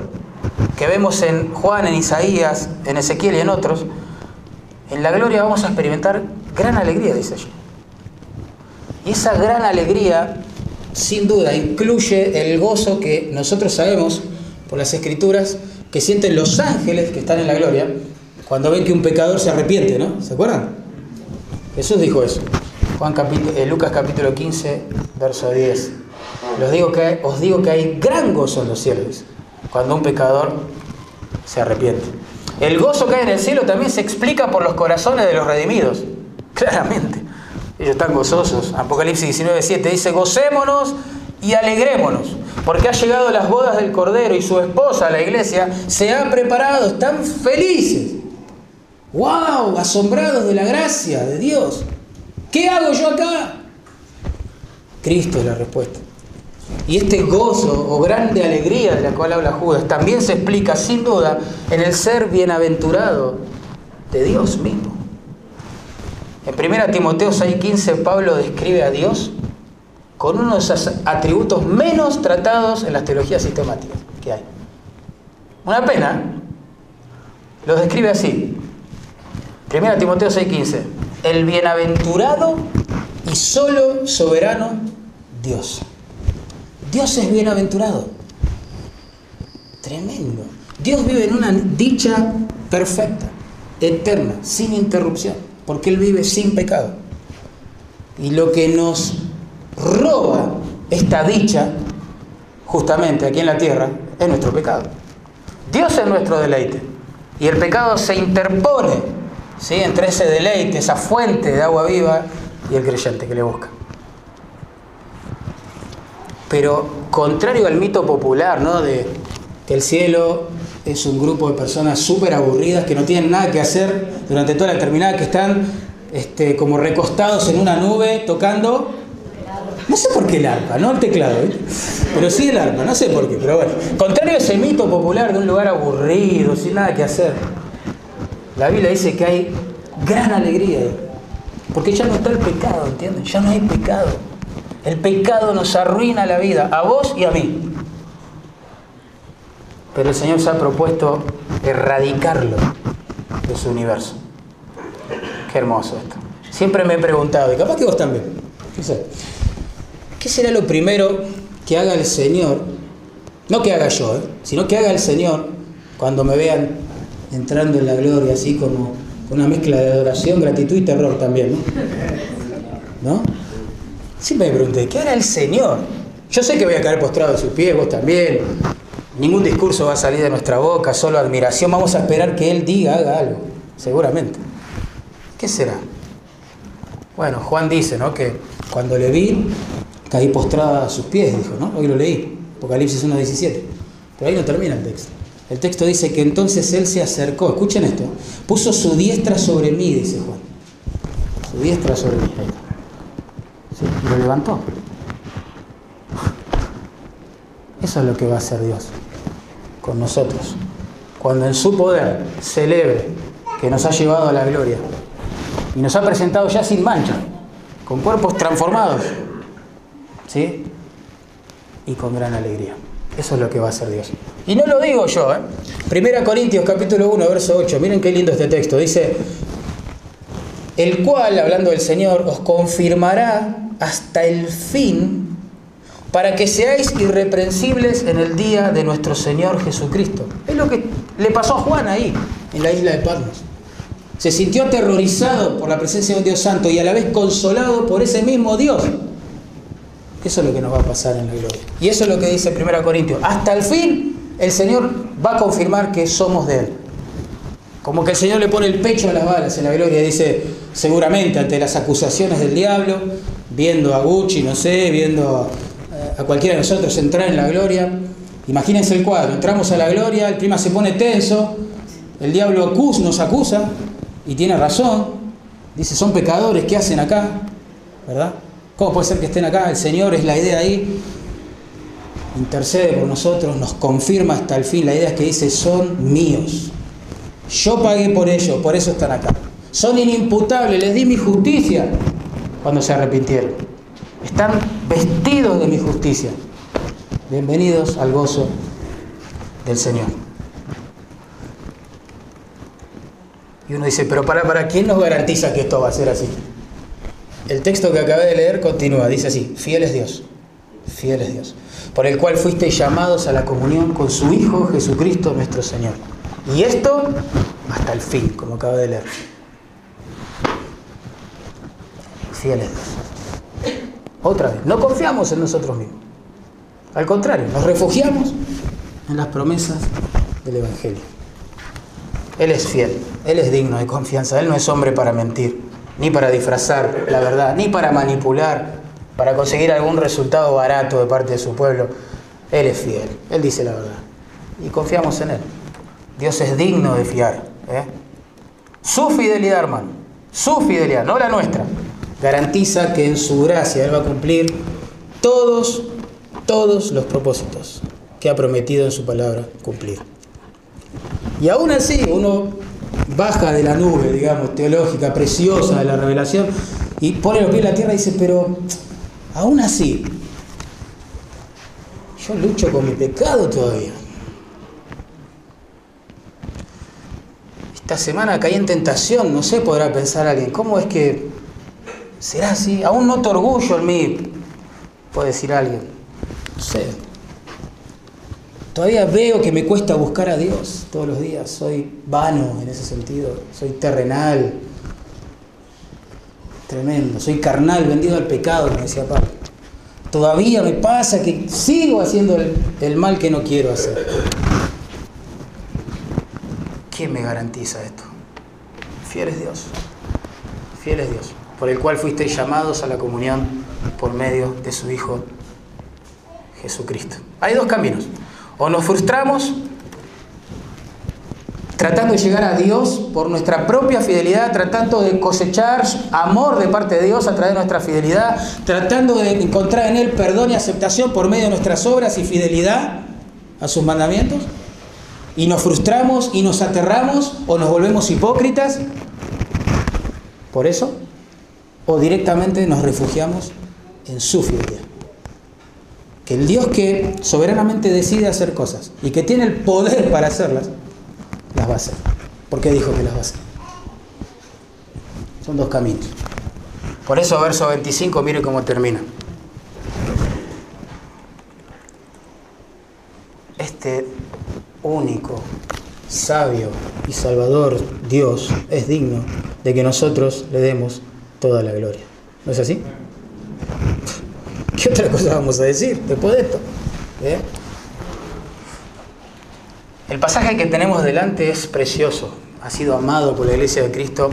S1: que vemos en Juan, en Isaías, en Ezequiel y en otros, en la gloria vamos a experimentar gran alegría, dice allí. Y esa gran alegría, sin duda, incluye el gozo que nosotros sabemos por las escrituras que sienten los ángeles que están en la gloria cuando ven que un pecador se arrepiente, ¿no? ¿Se acuerdan? Jesús dijo eso. Juan eh, Lucas capítulo 15, verso 10. Los digo que, os digo que hay gran gozo en los cielos cuando un pecador se arrepiente. El gozo que hay en el cielo también se explica por los corazones de los redimidos, claramente. Ellos están gozosos. Apocalipsis 19.7 dice, gocémonos y alegrémonos, porque ha llegado las bodas del Cordero y su esposa, la iglesia, se ha preparado, están felices. ¡Wow! Asombrados de la gracia de Dios. ¿Qué hago yo acá? Cristo es la respuesta. Y este gozo o grande alegría de la cual habla Judas también se explica sin duda en el ser bienaventurado de Dios mismo. En 1 Timoteo 6:15 Pablo describe a Dios con uno de esos atributos menos tratados en las teologías sistemáticas que hay. Una pena, lo describe así. 1 Timoteo 6:15, el bienaventurado y solo soberano Dios. Dios es bienaventurado. Tremendo. Dios vive en una dicha perfecta, eterna, sin interrupción, porque Él vive sin pecado. Y lo que nos roba esta dicha, justamente aquí en la tierra, es nuestro pecado. Dios es nuestro deleite. Y el pecado se interpone ¿sí? entre ese deleite, esa fuente de agua viva y el creyente que le busca. Pero contrario al mito popular, ¿no? De que el cielo es un grupo de personas súper aburridas que no tienen nada que hacer durante toda la eternidad, que están este, como recostados en una nube tocando. No sé por qué el arpa, no el teclado, ¿eh? pero sí el arpa, no sé por qué, pero bueno. Contrario a ese mito popular de un lugar aburrido, sin nada que hacer, la Biblia dice que hay gran alegría, porque ya no está el pecado, ¿entienden? Ya no hay pecado. El pecado nos arruina la vida, a vos y a mí. Pero el Señor se ha propuesto erradicarlo de su universo. Qué hermoso esto. Siempre me he preguntado, y capaz que vos también, ¿qué será lo primero que haga el Señor? No que haga yo, ¿eh? sino que haga el Señor cuando me vean entrando en la gloria, así como una mezcla de adoración, gratitud y terror también, ¿no? ¿No? Siempre me pregunté, ¿qué hará el Señor? Yo sé que voy a caer postrado a sus pies, vos también. Ningún discurso va a salir de nuestra boca, solo admiración. Vamos a esperar que Él diga, haga algo, seguramente. ¿Qué será? Bueno, Juan dice, ¿no? Que cuando le vi, caí postrada a sus pies, dijo, ¿no? Hoy lo leí, Apocalipsis 1.17. Pero ahí no termina el texto. El texto dice que entonces Él se acercó, escuchen esto, puso su diestra sobre mí, dice Juan. Su diestra sobre mí y lo levantó. Eso es lo que va a hacer Dios con nosotros. Cuando en su poder celebre que nos ha llevado a la gloria y nos ha presentado ya sin mancha, con cuerpos transformados, ¿sí? Y con gran alegría. Eso es lo que va a hacer Dios. Y no lo digo yo, ¿eh? Primera Corintios capítulo 1, verso 8. Miren qué lindo este texto. Dice, el cual, hablando del Señor, os confirmará hasta el fin para que seáis irreprensibles en el día de nuestro Señor Jesucristo. Es lo que le pasó a Juan ahí, en la isla de Patmos. Se sintió aterrorizado por la presencia de un Dios santo y a la vez consolado por ese mismo Dios. Eso es lo que nos va a pasar en la gloria. Y eso es lo que dice 1 Corintios. Hasta el fin el Señor va a confirmar que somos de Él. Como que el Señor le pone el pecho a las balas en la gloria y dice, seguramente ante las acusaciones del diablo, viendo a Gucci, no sé, viendo a, cualquiera de nosotros entrar en la gloria, imagínense el cuadro, entramos a la gloria, el clima se pone tenso, el diablo nos acusa y tiene razón, dice, son pecadores, ¿qué hacen acá? ¿Verdad? ¿Cómo puede ser que estén acá? El Señor es la idea ahí. intercede por nosotros, nos confirma hasta el fin. La idea es que dice, son míos. Yo pagué por ellos, por eso están acá. Son inimputables, les di mi justicia cuando se arrepintieron. Están vestidos de mi justicia. Bienvenidos al gozo del Señor. Y uno dice, pero para, para, ¿quién nos garantiza que esto va a ser así? El texto que acabé de leer continúa, dice así, fiel es Dios, fiel es Dios, por el cual fuisteis llamados a la comunión con su Hijo Jesucristo nuestro Señor. Y esto hasta el fin, como acabo de leer. Fiel es Dios. Otra vez, no confiamos en nosotros mismos. Al contrario, nos refugiamos en las promesas del Evangelio. Él es fiel, Él es digno de confianza, Él no es hombre para mentir, ni para disfrazar la verdad, ni para manipular, para conseguir algún resultado barato de parte de su pueblo. Él es fiel, Él dice la verdad. Y confiamos en Él. Dios es digno de fiar. ¿eh? Su fidelidad, hermano, su fidelidad, no la nuestra, garantiza que en su gracia Él va a cumplir todos, todos los propósitos que ha prometido en su palabra cumplir. Y aún así uno baja de la nube, digamos, teológica, preciosa de la revelación, y pone los pies en la tierra y dice, pero aún así, yo lucho con mi pecado todavía. Esta semana caí en tentación, no sé, podrá pensar alguien, ¿cómo es que será así? Aún noto orgullo en mí, puede decir alguien. No sé, Todavía veo que me cuesta buscar a Dios todos los días. Soy vano en ese sentido. Soy terrenal. Tremendo. Soy carnal, vendido al pecado, como decía Pablo. Todavía me pasa que sigo haciendo el, el mal que no quiero hacer. ¿Quién me garantiza esto? Fiel es Dios. Fiel es Dios. Por el cual fuisteis llamados a la comunión por medio de su Hijo Jesucristo. Hay dos caminos. O nos frustramos tratando de llegar a Dios por nuestra propia fidelidad, tratando de cosechar amor de parte de Dios a través de nuestra fidelidad, tratando de encontrar en Él perdón y aceptación por medio de nuestras obras y fidelidad a sus mandamientos. Y nos frustramos y nos aterramos o nos volvemos hipócritas por eso. O directamente nos refugiamos en su fidelidad que el Dios que soberanamente decide hacer cosas y que tiene el poder para hacerlas, las va a hacer. ¿Por qué dijo que las va a hacer? Son dos caminos. Por eso verso 25, mire cómo termina. Este único, sabio y salvador Dios es digno de que nosotros le demos toda la gloria. ¿No es así? ¿Qué otra cosa vamos a decir después de esto? ¿Eh? El pasaje que tenemos delante es precioso. Ha sido amado por la Iglesia de Cristo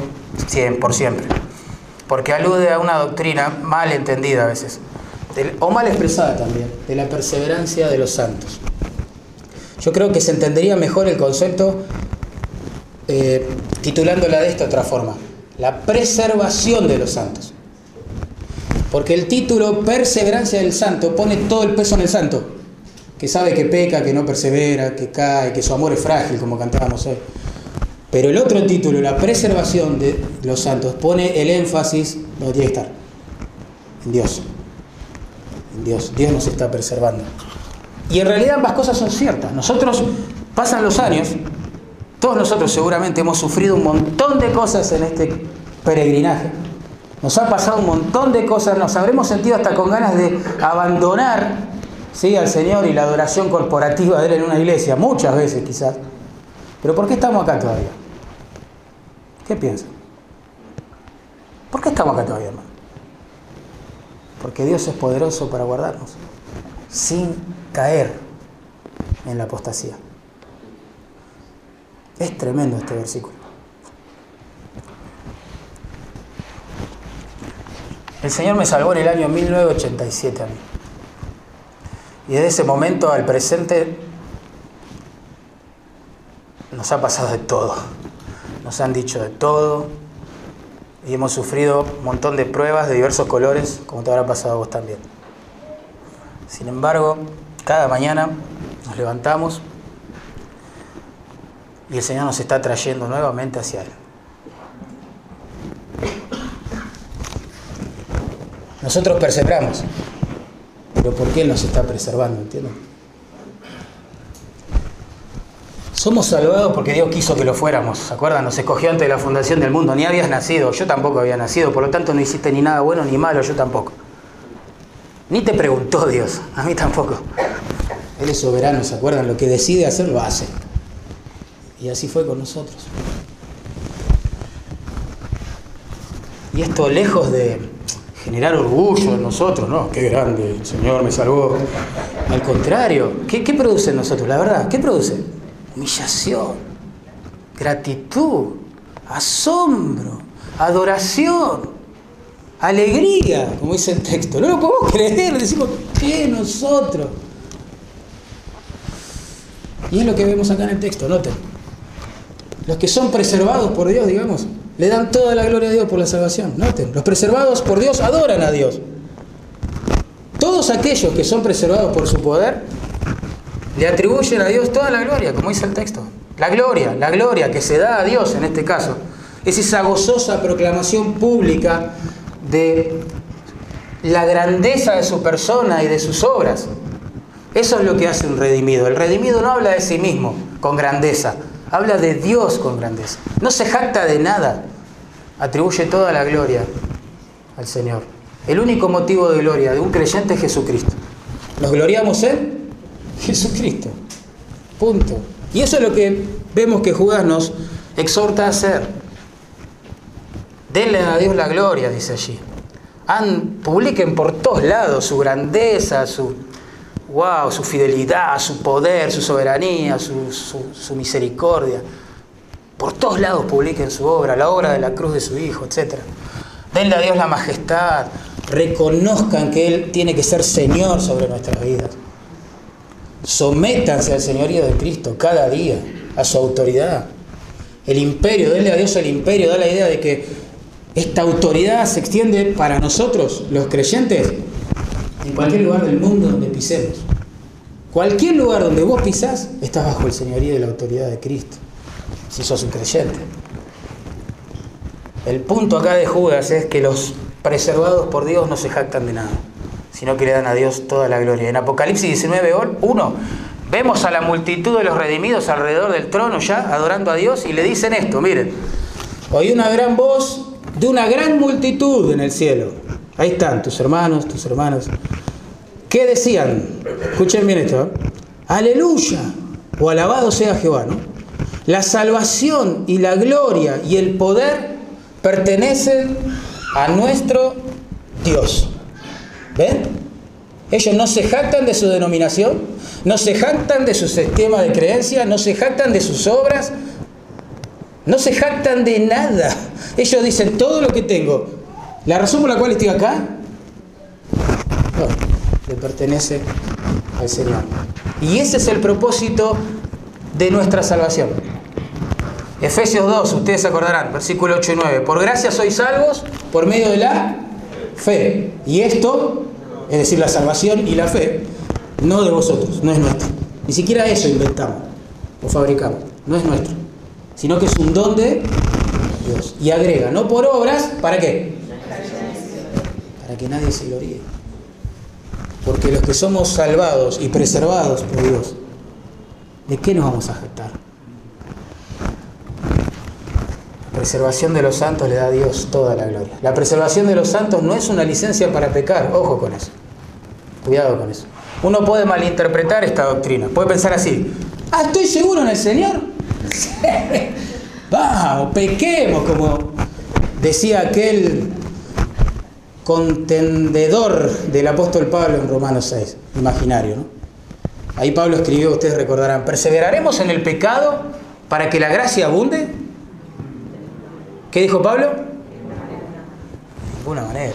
S1: por siempre. Porque alude a una doctrina mal entendida a veces, o mal expresada también, de la perseverancia de los santos. Yo creo que se entendería mejor el concepto eh, titulándola de esta otra forma, la preservación de los santos. Porque el título Perseverancia del Santo pone todo el peso en el santo, que sabe que peca, que no persevera, que cae, que su amor es frágil, como cantábamos hoy. Pero el otro título, la preservación de los santos, pone el énfasis donde tiene que estar, en Dios. En Dios. Dios nos está preservando. Y en realidad ambas cosas son ciertas. Nosotros, pasan los años, todos nosotros seguramente hemos sufrido un montón de cosas en este peregrinaje nos ha pasado un montón de cosas, nos habremos sentido hasta con ganas de abandonar ¿sí? al Señor y la adoración corporativa de Él en una iglesia, muchas veces quizás. Pero ¿por qué estamos acá todavía? ¿Qué piensan? ¿Por qué estamos acá todavía, hermano? Porque Dios es poderoso para guardarnos, sin caer en la apostasía. Es tremendo este versículo. El Señor me salvó en el año 1987 a mí. Y desde ese momento al presente nos ha pasado de todo. Nos han dicho de todo. Y hemos sufrido un montón de pruebas de diversos colores, como te habrá pasado a vos también. Sin embargo, Cada mañana nos levantamos y el Señor nos está trayendo nuevamente hacia Él. Nosotros perseveramos, pero ¿por qué Él nos está preservando? ¿Entienden? Somos salvados porque Dios quiso que lo fuéramos. ¿Se acuerdan? Nos escogió antes de la fundación del mundo. Ni habías nacido, yo tampoco había nacido, por lo tanto no hiciste ni nada bueno ni malo, yo tampoco. Ni te preguntó Dios, a mí tampoco. Él es soberano, ¿se acuerdan? Lo que decide hacer lo hace. Y así fue con nosotros. Y esto lejos de generar orgullo en nosotros, ¿no? Qué grande, el Señor me salvó. Al contrario, ¿qué, qué produce en nosotros? La verdad, ¿qué produce? Humillación, gratitud, asombro, adoración, alegría, como dice el texto. No lo podemos creer, decimos, ¿qué nosotros? Y es lo que vemos acá en el texto, noten. Los que son preservados por Dios, digamos, le dan toda la gloria a Dios por la salvación. Noten, los preservados por Dios adoran a Dios. Todos aquellos que son preservados por su poder le atribuyen a Dios toda la gloria, como dice el texto. La gloria, la gloria que se da a Dios en este caso, es esa gozosa proclamación pública de la grandeza de su persona y de sus obras. Eso es lo que hace un redimido. El redimido no habla de sí mismo con grandeza, habla de Dios con grandeza. No se jacta de nada, atribuye toda la gloria al Señor. El único motivo de gloria de un creyente es Jesucristo. ¿Nos gloriamos en Jesucristo. Punto. Y eso es lo que vemos que Judas nos exhorta a hacer. Denle a Dios la gloria, dice allí. Han, publiquen por todos lados su grandeza, su, wow, su fidelidad, su poder, su soberanía, su, su, misericordia. Por todos lados publiquen su obra, la obra de la cruz de su Hijo, etc. Denle a Dios la majestad, reconozcan que Él tiene que ser Señor sobre nuestras vidas. Sométanse al señorío de Cristo cada día, a su autoridad. El imperio, denle a Dios el imperio, da la idea de que esta autoridad se extiende para nosotros, los creyentes, en cualquier lugar del mundo donde pisemos. Cualquier lugar donde vos pisás, estás bajo el señorío de la autoridad de Cristo, si sos un creyente. El punto acá de Judas es que los preservados por Dios no se jactan de nada sino que le dan a Dios toda la gloria. En Apocalipsis 19, 1, vemos a la multitud de los redimidos alrededor del trono ya, adorando a Dios, y le dicen esto, miren, oí una gran voz de una gran multitud en el cielo. Ahí están tus hermanos, tus hermanas. ¿Qué decían? Escuchen bien esto. ¿eh? Aleluya, o alabado sea Jehová, ¿no? La salvación y la gloria y el poder pertenecen a nuestro Dios. ¿Ven? Ellos no se jactan de su denominación, no se jactan de su sistema de creencia, no se jactan de sus obras, no se jactan de nada. Ellos dicen todo lo que tengo. La razón por la cual estoy acá le pertenece al Señor. Y ese es el propósito de nuestra salvación. Efesios 2, ustedes acordarán, versículo 8 y 9. Por gracia sois salvos por medio de la fe. Y esto, es decir, la salvación y la fe, no de vosotros, no es nuestro. Ni siquiera eso inventamos o fabricamos, no es nuestro, sino que es un don de Dios. Y agrega, no por obras, ¿para qué? Que nadie se gloríe. Porque los que somos salvados y preservados por Dios, ¿de qué nos vamos a jactar? preservación de los santos le da a Dios toda la gloria. La preservación de los santos no es una licencia para pecar, ojo con eso. Cuidado con eso. Uno puede malinterpretar esta doctrina, puede pensar así, ah, estoy seguro en el Señor. Vamos, pequemos, como decía aquel contendedor del apóstol Pablo en Romanos 6, imaginario. Ahí Pablo escribió, ustedes recordarán, perseveraremos en el pecado para que la gracia abunde. ¿Qué dijo Pablo? De ninguna manera.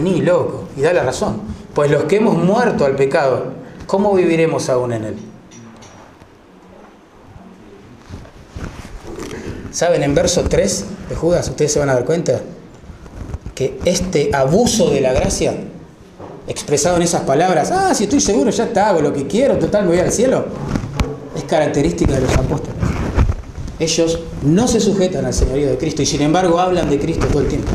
S1: Ni loco. Y da la razón. Pues los que hemos muerto al pecado, ¿cómo viviremos aún en él? ¿Saben? En verso 3 de Judas, ustedes se van a dar cuenta que este abuso de la gracia expresado en esas palabras, ah, si estoy seguro ya está, hago lo que quiero, total me voy al cielo, es característica de los apóstoles. Ellos no se sujetan al señorío de Cristo y sin embargo hablan de Cristo todo el tiempo.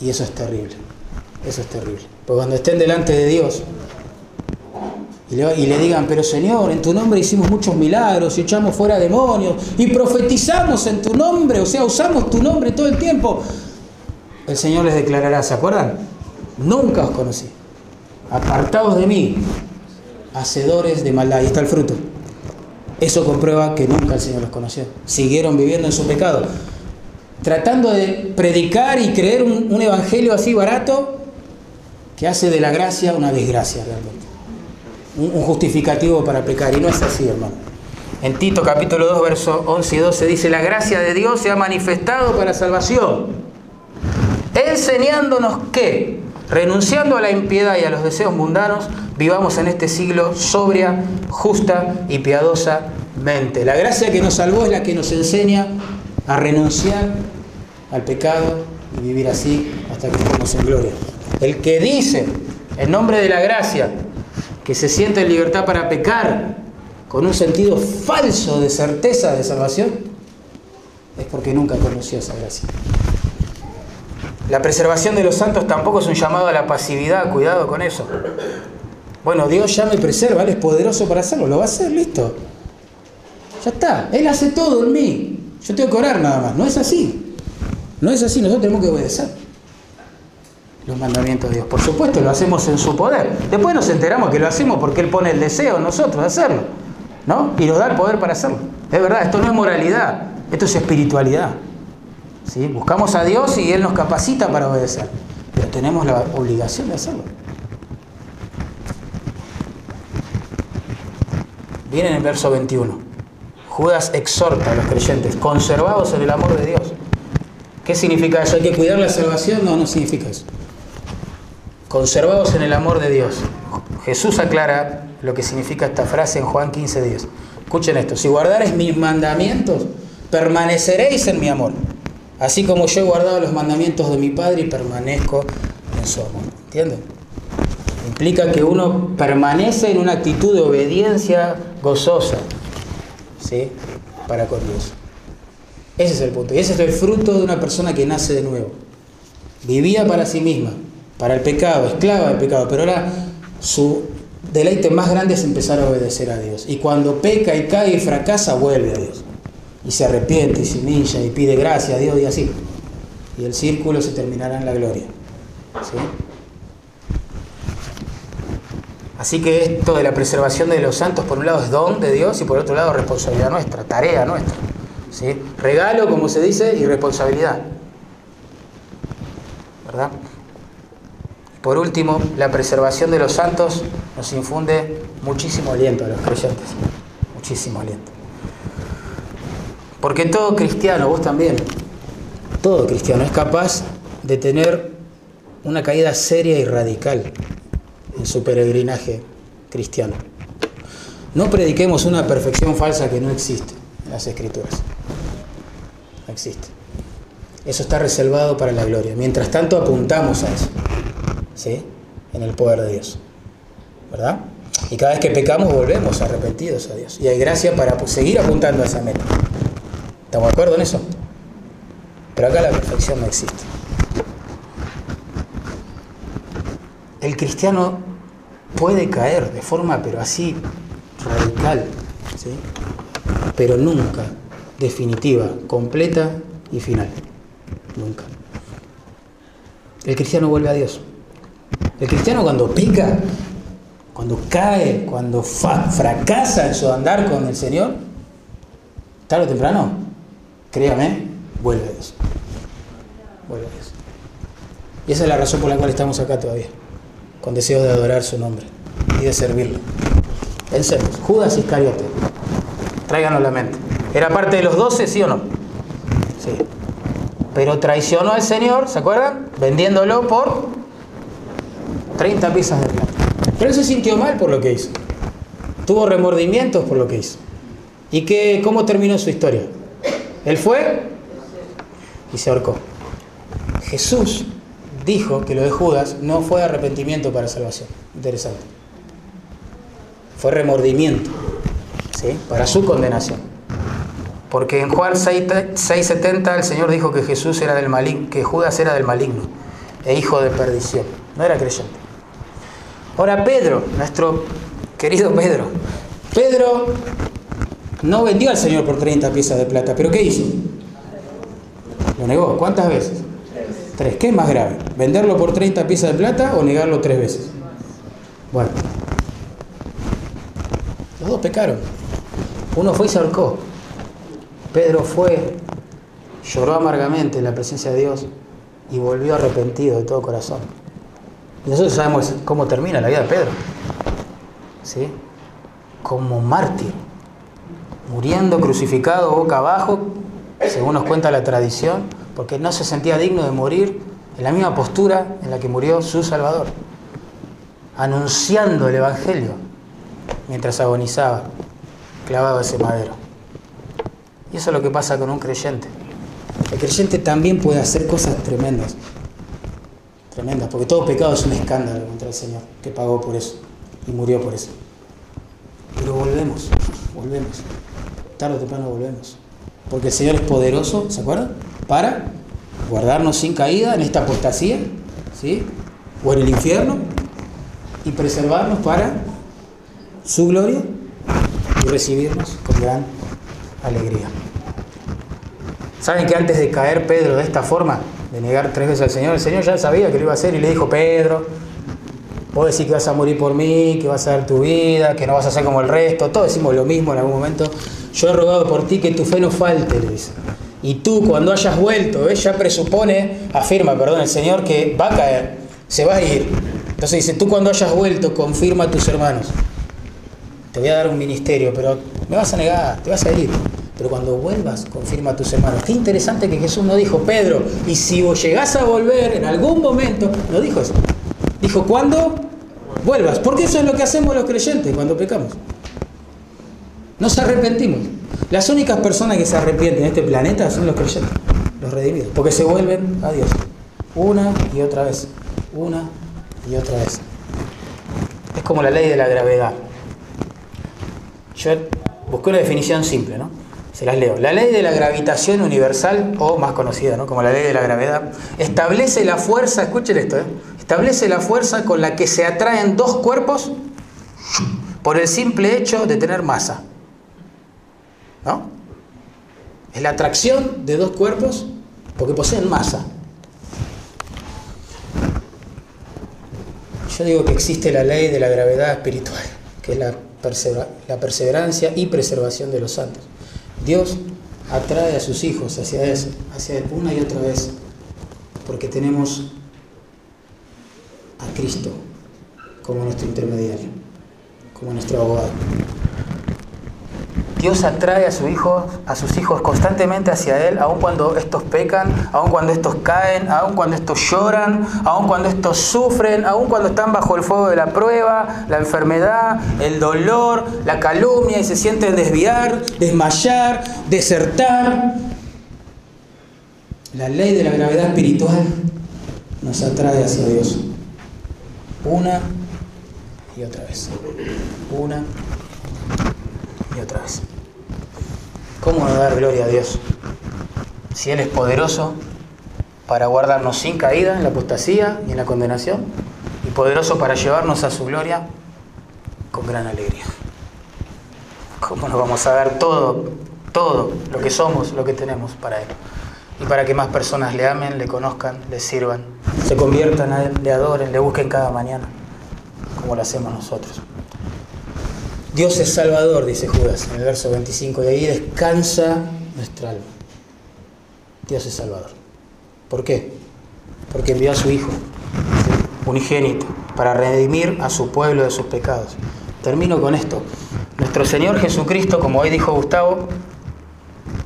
S1: Y eso es terrible, eso es terrible. Porque cuando estén delante de Dios y le, digan, pero Señor, en tu nombre hicimos muchos milagros y echamos fuera demonios y profetizamos en tu nombre, o sea, usamos tu nombre todo el tiempo, el Señor les declarará, ¿se acuerdan? Nunca os conocí. Apartados de mí, hacedores de maldad. Ahí está el fruto. Eso comprueba que nunca el Señor los conoció. Siguieron viviendo en su pecado. Tratando de predicar y creer un, evangelio así barato que hace de la gracia una desgracia realmente. Un, justificativo para pecar. Y no es así, hermano. En Tito capítulo 2, versos 11 y 12 dice, la gracia de Dios se ha manifestado para salvación, enseñándonos que, renunciando a la impiedad y a los deseos mundanos, vivamos en este siglo sobria, justa y piadosamente. La gracia que nos salvó es la que nos enseña a renunciar al pecado y vivir así hasta que estemos en gloria. El que dice, en nombre de la gracia, que se siente en libertad para pecar con un sentido falso de certeza de salvación, es porque nunca conoció esa gracia. La preservación de los santos tampoco es un llamado a la pasividad, cuidado con eso. Bueno, Dios ya me preserva, Él es poderoso para hacerlo, lo va a hacer, listo. Ya está, Él hace todo en mí. Yo tengo que orar nada más. No es así. No es así, nosotros tenemos que obedecer los mandamientos de Dios. Por supuesto, lo hacemos en su poder. Después nos enteramos que lo hacemos porque Él pone el deseo en nosotros de hacerlo. ¿No? Y nos da el poder para hacerlo. Es verdad, esto no es moralidad, esto es espiritualidad. ¿Sí? Buscamos a Dios y Él nos capacita para obedecer. Pero tenemos la obligación de hacerlo. Viene en el verso 21. Judas exhorta a los creyentes, conservados en el amor de Dios. ¿Qué significa eso? ¿Hay que cuidar la salvación? No, no significa eso. Conservados en el amor de Dios. Jesús aclara lo que significa esta frase en Juan 15, 10. Escuchen esto, si guardareis mis mandamientos, permaneceréis en mi amor, así como yo he guardado los mandamientos de mi Padre y permanezco en su amor. ¿Entienden? Implica que uno permanece en una actitud de obediencia gozosa, ¿sí? Para con Dios. Ese es el punto. Y ese es el fruto de una persona que nace de nuevo. Vivía para sí misma, para el pecado, esclava del pecado, pero ahora su deleite más grande es empezar a obedecer a Dios. Y cuando peca y cae y fracasa, vuelve a Dios. Y se arrepiente y se humilla y pide gracia a Dios y así. Y el círculo se terminará en la gloria. ¿Sí? Así que esto de la preservación de los santos, por un lado es don de Dios y por otro lado responsabilidad nuestra, tarea nuestra. ¿sí? Regalo, como se dice, y responsabilidad. ¿Verdad? Por último, la preservación de los santos nos infunde muchísimo aliento a los creyentes. Muchísimo aliento. Porque todo cristiano, vos también, todo cristiano es capaz de tener una caída seria y radical en su peregrinaje cristiano. No prediquemos una perfección falsa que no existe en las escrituras. No existe. Eso está reservado para la gloria. Mientras tanto apuntamos a eso. ¿Sí? En el poder de Dios. ¿Verdad? Y cada vez que pecamos volvemos arrepentidos a Dios. Y hay gracia para seguir apuntando a esa meta. ¿Estamos de acuerdo en eso? Pero acá la perfección no existe. El cristiano puede caer de forma, pero así, radical, ¿sí? pero nunca definitiva, completa y final. Nunca. El cristiano vuelve a Dios. El cristiano cuando pica, cuando cae, cuando fracasa en su andar con el Señor, tarde o temprano, créame, vuelve a Dios. Vuelve a Dios. Y esa es la razón por la cual estamos acá todavía con deseo de adorar su nombre y de servirlo. Pensemos, Judas Iscariote, tráiganos la mente. ¿Era parte de los doce, sí o no? Sí. Pero traicionó al Señor, ¿se acuerdan? Vendiéndolo por 30 piezas de plata. Pero él se sintió mal por lo que hizo. Tuvo remordimientos por lo que hizo. ¿Y qué, cómo terminó su historia? Él fue y se ahorcó. Jesús dijo que lo de Judas no fue arrepentimiento para salvación. Interesante. Fue remordimiento, ¿sí? Para su condenación. Porque en Juan 6:70 el Señor dijo que Jesús era del maligno, que Judas era del maligno e hijo de perdición. No era creyente. Ahora Pedro, nuestro querido Pedro. Pedro no vendió al Señor por 30 piezas de plata, pero ¿qué hizo? Lo negó. ¿Cuántas veces? Tres. ¿Qué es más grave? ¿Venderlo por 30 piezas de plata o negarlo tres veces? Bueno. Los dos pecaron. Uno fue y se ahorcó. Pedro fue, lloró amargamente en la presencia de Dios y volvió arrepentido de todo corazón. Nosotros sabemos cómo termina la vida de Pedro. ¿Sí? Como mártir, muriendo crucificado boca abajo, según nos cuenta la tradición, porque no se sentía digno de morir en la misma postura en la que murió su Salvador, anunciando el Evangelio mientras agonizaba, clavado ese madero. Y eso es lo que pasa con un creyente. El creyente también puede hacer cosas tremendas, tremendas, porque todo pecado es un escándalo contra el Señor, que pagó por eso y murió por eso. Pero volvemos, volvemos, tarde o temprano volvemos, porque el Señor es poderoso, ¿se acuerdan? Para guardarnos sin caída en esta apostasía, ¿sí? O en el infierno, y preservarnos para su gloria y recibirnos con gran alegría. ¿Saben que antes de caer Pedro de esta forma, de negar tres veces al Señor, el Señor ya sabía que lo iba a hacer y le dijo, Pedro, vos decís que vas a morir por mí, que vas a dar tu vida, que no vas a ser como el resto, todos decimos lo mismo en algún momento, yo he rogado por ti que tu fe no falte, le. Y tú cuando hayas vuelto, ya presupone, afirma, perdón, el Señor que va a caer, se va a ir. Entonces dice, tú cuando hayas vuelto, confirma a tus hermanos. Te voy a dar un ministerio, pero me vas a negar, te vas a ir. Pero cuando vuelvas, confirma a tus hermanos. Qué interesante que Jesús no dijo, Pedro, y si vos llegás a volver en algún momento, no dijo eso. Dijo, ¿cuándo? Vuelvas. Porque eso es lo que hacemos los creyentes cuando pecamos. Nos arrepentimos. Las únicas personas que se arrepienten en este planeta son los creyentes, los redimidos, porque se vuelven a Dios. Una y otra vez. Una y otra vez. Es como la ley de la gravedad. Yo busqué una definición simple, ¿no? Se las leo. La ley de la gravitación universal, o más conocida ¿no? como la ley de la gravedad, establece la fuerza, escuchen esto, ¿eh? establece la fuerza con la que se atraen dos cuerpos por el simple hecho de tener masa. ¿No? Es la atracción de dos cuerpos porque poseen masa. Yo digo que existe la ley de la gravedad espiritual, que es la, la perseverancia y preservación de los santos. Dios atrae a sus hijos hacia él, hacia él una y otra vez, porque tenemos a Cristo como nuestro intermediario, como nuestro abogado. Dios atrae a, a sus hijos constantemente hacia Él, aun cuando estos pecan, aun cuando estos caen, aun cuando estos lloran, aun cuando estos sufren, aun cuando están bajo el fuego de la prueba, la enfermedad, el dolor, la calumnia y se sienten desviar, desmayar, desertar. La ley de la gravedad espiritual nos atrae hacia Dios. Una y otra vez. Una y otra vez. ¿Cómo no dar gloria a Dios? Si Él es poderoso para guardarnos sin caída en la apostasía y en la condenación, y poderoso para llevarnos a su gloria con gran alegría. ¿Cómo nos vamos a dar todo, todo lo que somos, lo que tenemos para Él? Y para que más personas le amen, le conozcan, le sirvan, se conviertan a Él, le adoren, le busquen cada mañana, como lo hacemos nosotros. Dios es Salvador, dice Judas en el verso 25, y ahí descansa nuestra alma. Dios es Salvador. ¿Por qué? Porque envió a su Hijo, unigénito, para redimir a su pueblo de sus pecados. Termino con esto. Nuestro Señor Jesucristo, como hoy dijo Gustavo,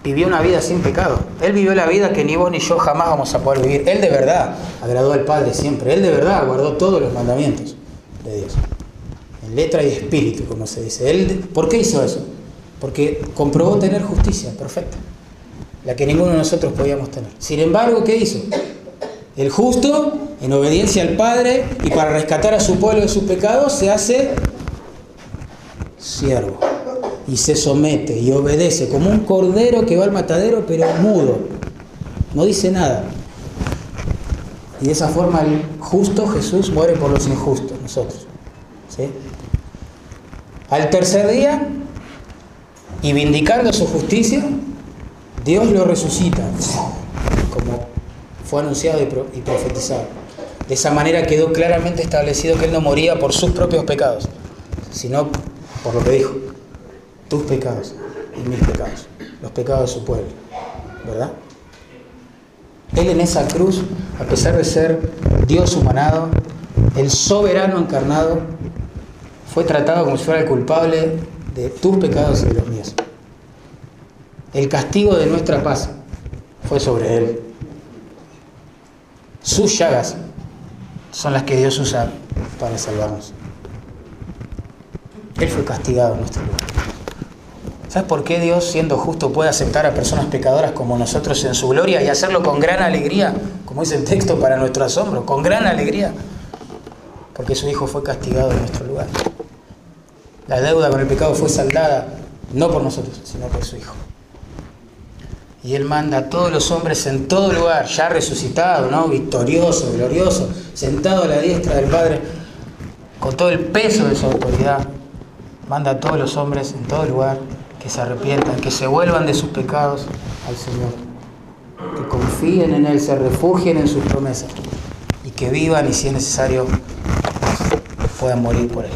S1: vivió una vida sin pecado. Él vivió la vida que ni vos ni yo jamás vamos a poder vivir. Él de verdad agradó al Padre siempre. Él de verdad guardó todos los mandamientos de Dios letra y espíritu, como se dice. Él, ¿Por qué hizo eso? Porque comprobó tener justicia perfecta, la que ninguno de nosotros podíamos tener. Sin embargo, ¿qué hizo? El justo, en obediencia al Padre y para rescatar a su pueblo de sus pecados, se hace siervo y se somete y obedece como un cordero que va al matadero pero mudo. No dice nada. Y de esa forma el justo Jesús muere por los injustos, nosotros. Al tercer día, y vindicando su justicia, Dios lo resucita, como fue anunciado y profetizado. De esa manera quedó claramente establecido que Él no moría por sus propios pecados, sino por lo que dijo, tus pecados y mis pecados, los pecados de su pueblo, ¿verdad? Él en esa cruz, a pesar de ser Dios humanado, el soberano encarnado, fue tratado como si fuera el culpable de tus pecados y de los míos. El castigo de nuestra paz fue sobre él. Sus llagas son las que Dios usa para salvarnos. Él fue castigado en nuestro lugar. ¿Sabes por qué Dios, siendo justo, puede aceptar a personas pecadoras como nosotros en su gloria y hacerlo con gran alegría? Como dice el texto, para nuestro asombro, con gran alegría. Porque su Hijo fue castigado en nuestro lugar. La deuda con el pecado fue saldada, no por nosotros, sino por su Hijo. Y Él manda a todos los hombres en todo lugar, ya resucitado, ¿no? victorioso, glorioso, sentado a la diestra del Padre, con todo el peso de su autoridad. Manda a todos los hombres en todo lugar que se arrepientan, que se vuelvan de sus pecados al Señor, que confíen en Él, se refugien en sus promesas y que vivan y si es necesario puedan morir por Él.